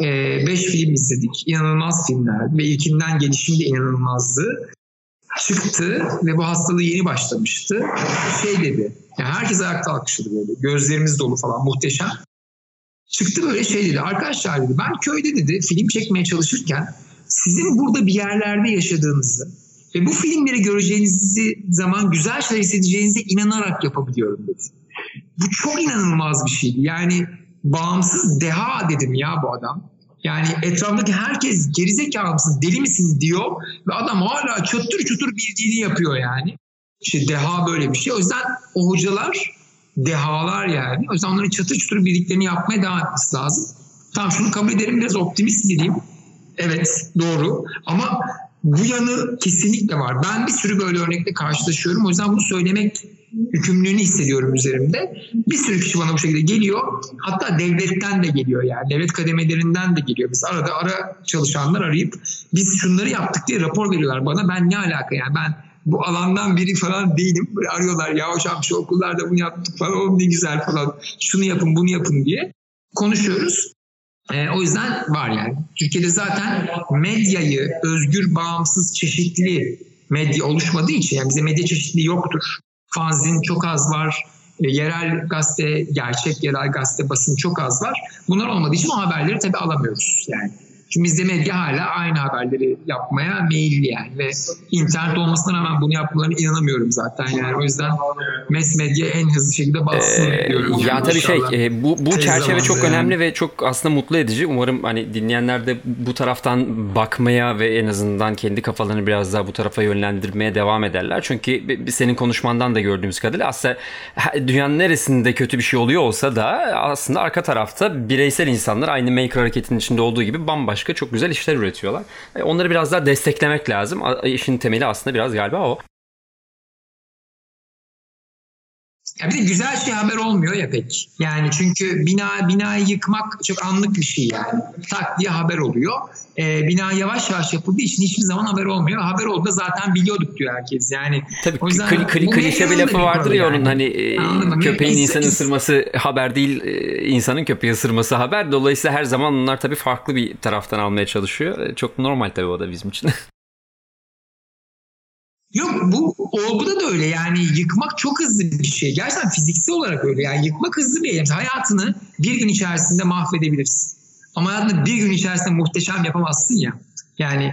Ee, beş film izledik. İnanılmaz filmler ve ilkinden gelişim de inanılmazdı. Çıktı ve bu hastalığı yeni başlamıştı. Şey dedi, yani herkes ayakta alkışladı böyle. Gözlerimiz dolu falan muhteşem. Çıktı böyle şey dedi, arkadaşlar dedi ben köyde dedi film çekmeye çalışırken sizin burada bir yerlerde yaşadığınızı ve bu filmleri göreceğinizi zaman güzel şeyler hissedeceğinize inanarak yapabiliyorum dedi. Bu çok inanılmaz bir şeydi. Yani bağımsız deha dedim ya bu adam. Yani etrafındaki herkes gerizekalı mısın, deli misin diyor ve adam hala çötür çutur bildiğini yapıyor yani. İşte deha böyle bir şey. O yüzden o hocalar dehalar yani. O yüzden onların çatır çutur bildiklerini yapmaya devam etmesi lazım. Tamam şunu kabul ederim biraz optimist gideyim. Evet doğru ama bu yanı kesinlikle var. Ben bir sürü böyle örnekle karşılaşıyorum. O yüzden bunu söylemek yükümlülüğünü hissediyorum üzerimde. Bir sürü kişi bana bu şekilde geliyor. Hatta devletten de geliyor yani. Devlet kademelerinden de geliyor. Biz arada ara çalışanlar arayıp biz şunları yaptık diye rapor veriyorlar bana. Ben ne alaka yani ben bu alandan biri falan değilim. Böyle arıyorlar ya hocam şu okullarda bunu yaptık falan o ne güzel falan. Şunu yapın bunu yapın diye konuşuyoruz. E, o yüzden var yani. Türkiye'de zaten medyayı özgür, bağımsız, çeşitli medya oluşmadığı için yani bize medya çeşitliliği yoktur. Fanzin çok az var. E, yerel gazete, gerçek yerel gazete basın çok az var. Bunlar olmadığı için o haberleri tabii alamıyoruz yani. Çünkü bizde medya hala aynı haberleri yapmaya meyilli yani ve internet olmasına rağmen bunu yapmalarına inanamıyorum zaten yani o yüzden mass medya en hızlı şekilde bassın ee, diyorum. Ya yani tabii şey e, bu bu Tez çerçeve çok zamanda önemli yani. ve çok aslında mutlu edici. Umarım hani dinleyenler de bu taraftan bakmaya ve en azından kendi kafalarını biraz daha bu tarafa yönlendirmeye devam ederler. Çünkü senin konuşmandan da gördüğümüz kadarıyla aslında dünyanın neresinde kötü bir şey oluyor olsa da aslında arka tarafta bireysel insanlar aynı Maker hareketinin içinde olduğu gibi bambaşka çok güzel işler üretiyorlar. E, Onları biraz daha desteklemek lazım. İşin temeli aslında biraz galiba o. Ya bir de güzel şey haber olmuyor ya pek. Yani çünkü bina binayı yıkmak çok anlık bir şey yani. Tak diye haber oluyor. Ee, bina yavaş yavaş yapıldığı için hiçbir zaman haber olmuyor. Haber oldu da zaten biliyorduk diyor herkes. Yani Tabii o yüzden kli, kli, klişe bir lafı vardır ya yani. onun hani e, Anladın mı? köpeğin insanı ısırması haber değil e, insanın köpeği ısırması haber. Dolayısıyla her zaman onlar tabii farklı bir taraftan almaya çalışıyor. E, Çok normal tabii o da bizim için. <laughs> Yok bu olguda da öyle yani yıkmak çok hızlı bir şey. Gerçekten fiziksel olarak öyle yani yıkmak hızlı bir eylem. Hayatını bir gün içerisinde mahvedebilirsin. Ama hayatını bir gün içerisinde muhteşem yapamazsın ya. Yani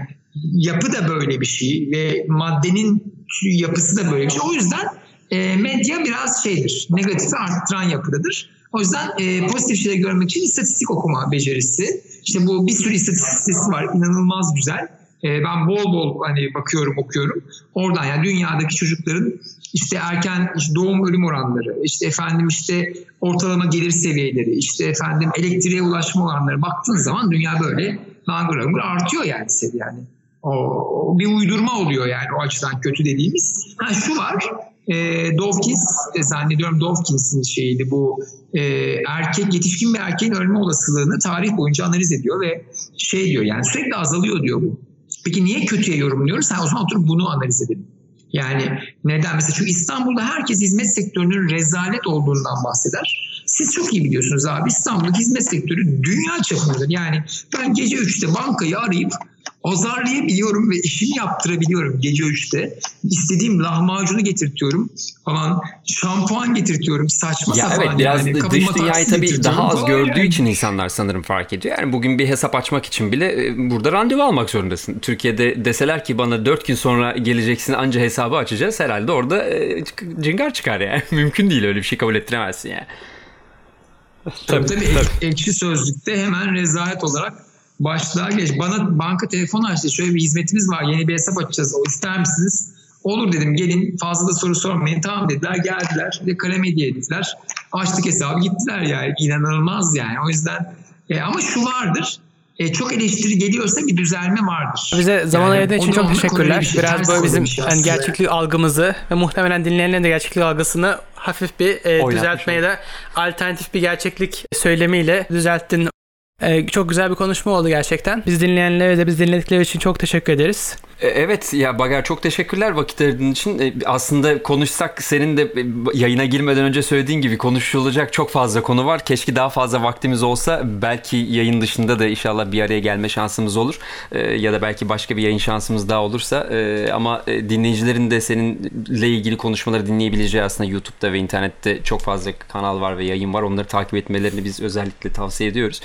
yapı da böyle bir şey ve maddenin yapısı da böyle bir şey. O yüzden e, medya biraz şeydir. Negatifi arttıran yapıdadır. O yüzden e, pozitif şeyleri görmek için istatistik okuma becerisi. İşte bu bir sürü istatistik var. inanılmaz güzel. E, ben bol bol hani bakıyorum okuyorum. Oradan yani dünyadaki çocukların işte erken işte doğum ölüm oranları, işte efendim işte ortalama gelir seviyeleri, işte efendim elektriğe ulaşma oranları baktığın zaman dünya böyle langır langır artıyor yani seviye yani. O, bir uydurma oluyor yani o açıdan kötü dediğimiz. Ha şu var. E, Dawkins e, zannediyorum Dawkins'in şeyiydi bu e, erkek yetişkin bir erkeğin ölme olasılığını tarih boyunca analiz ediyor ve şey diyor yani sürekli azalıyor diyor bu. Peki niye kötüye yorumluyoruz? Sen o zaman oturup bunu analiz edelim. Yani neden? Mesela çünkü İstanbul'da herkes hizmet sektörünün rezalet olduğundan bahseder. Siz çok iyi biliyorsunuz abi İstanbul'daki hizmet sektörü dünya çapındadır. Yani ben gece 3'te bankayı arayıp azarlayabiliyorum ve işimi yaptırabiliyorum gece 3'te. İstediğim lahmacunu getirtiyorum falan. Şampuan getirtiyorum saçma ya sapan. evet biraz yani. da dış dünyayı tabii daha az gördüğü yani. için insanlar sanırım fark ediyor. Yani bugün bir hesap açmak için bile e, burada randevu almak zorundasın. Türkiye'de deseler ki bana 4 gün sonra geleceksin anca hesabı açacağız herhalde orada e, cıngar çıkar yani. <laughs> Mümkün değil öyle bir şey kabul ettiremezsin yani. Tabii tabii, ek- ekşi sözlükte hemen rezalet olarak başlığa geç. Bana banka telefonu açtı. Şöyle bir hizmetimiz var. Yeni bir hesap açacağız. O ister misiniz? Olur dedim gelin fazla da soru sormayın. Tamam dediler geldiler. Bir de kalem hediye ettiler. Açtık hesabı gittiler yani. İnanılmaz yani. O yüzden e, ama şu vardır. E, çok eleştiri geliyorsa bir düzelme vardır. Bize zaman Yani ayırdığın için çok teşekkürler. bir şey, Biraz böyle bizim bir şey hani gerçeklik algımızı ve muhtemelen dinleyenlerin de gerçeklik algısını hafif bir e, düzeltmeye de alternatif bir gerçeklik söylemiyle düzelttin. E, çok güzel bir konuşma oldu gerçekten. Biz dinleyenlere de biz dinledikleri için çok teşekkür ederiz. E, Evet ya Bagar çok teşekkürler vakit ayırdığın için. E, Aslında konuşsak senin de e, yayına girmeden önce söylediğin gibi konuşulacak çok fazla konu var. Keşke daha fazla vaktimiz olsa belki yayın dışında da inşallah bir araya gelme şansımız olur. Ya da belki başka bir yayın şansımız daha olursa. Ama dinleyicilerin de seninle ilgili konuşmaları dinleyebileceği aslında YouTube'da ve internette çok fazla kanal var ve yayın var. Onları takip etmelerini biz özellikle tavsiye ediyoruz.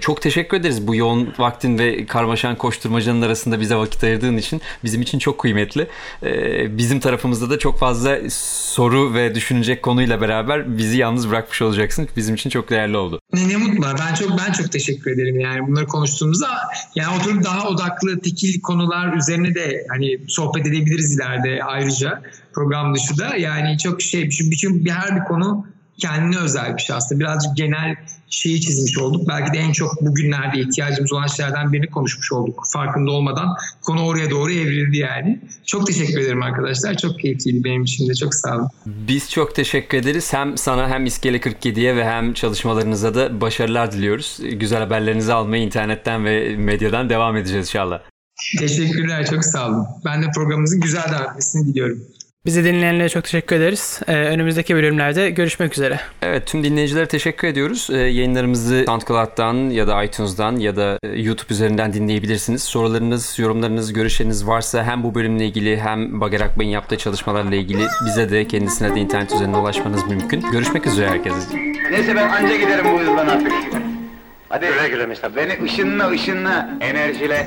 Çok teşekkür ederiz bu yoğun vaktin ve karmaşan koşturmacanın arasında bize vakit ayırdığın için bizim için çok kıymetli. Ee, Bizim tarafımızda da çok fazla soru ve düşünecek konuyla beraber bizi yalnız bırakmış olacaksın. Bizim için çok değerli oldu. Ne, ne mutlu. Ben çok ben çok teşekkür ederim yani bunları konuştuğumuzda yani oturup daha odaklı tekil konular üzerine de hani sohbet edebiliriz ileride ayrıca program dışı da yani çok şey bütün, bütün bir her bir konu kendine özel bir şey aslında birazcık genel şeyi çizmiş olduk. Belki de en çok bugünlerde ihtiyacımız olan şeylerden birini konuşmuş olduk. Farkında olmadan konu oraya doğru evrildi yani. Çok teşekkür ederim arkadaşlar. Çok keyifliydi benim için de. Çok sağ olun. Biz çok teşekkür ederiz. Hem sana hem İskele 47'ye ve hem çalışmalarınıza da başarılar diliyoruz. Güzel haberlerinizi almaya internetten ve medyadan devam edeceğiz inşallah. Teşekkürler. Çok sağ olun. Ben de programımızın güzel devam etmesini diliyorum. Bizi dinleyenlere çok teşekkür ederiz. E, önümüzdeki bölümlerde görüşmek üzere. Evet tüm dinleyicilere teşekkür ediyoruz. Ee, yayınlarımızı SoundCloud'dan ya da iTunes'dan ya da e, YouTube üzerinden dinleyebilirsiniz. Sorularınız, yorumlarınız, görüşleriniz varsa hem bu bölümle ilgili hem Bager Akbay'ın yaptığı çalışmalarla ilgili bize de kendisine de internet üzerinden ulaşmanız mümkün. Görüşmek üzere herkese. Neyse ben anca giderim bu hızdan artık. Hadi. Güle güle Beni ışınla ışınla, enerjile.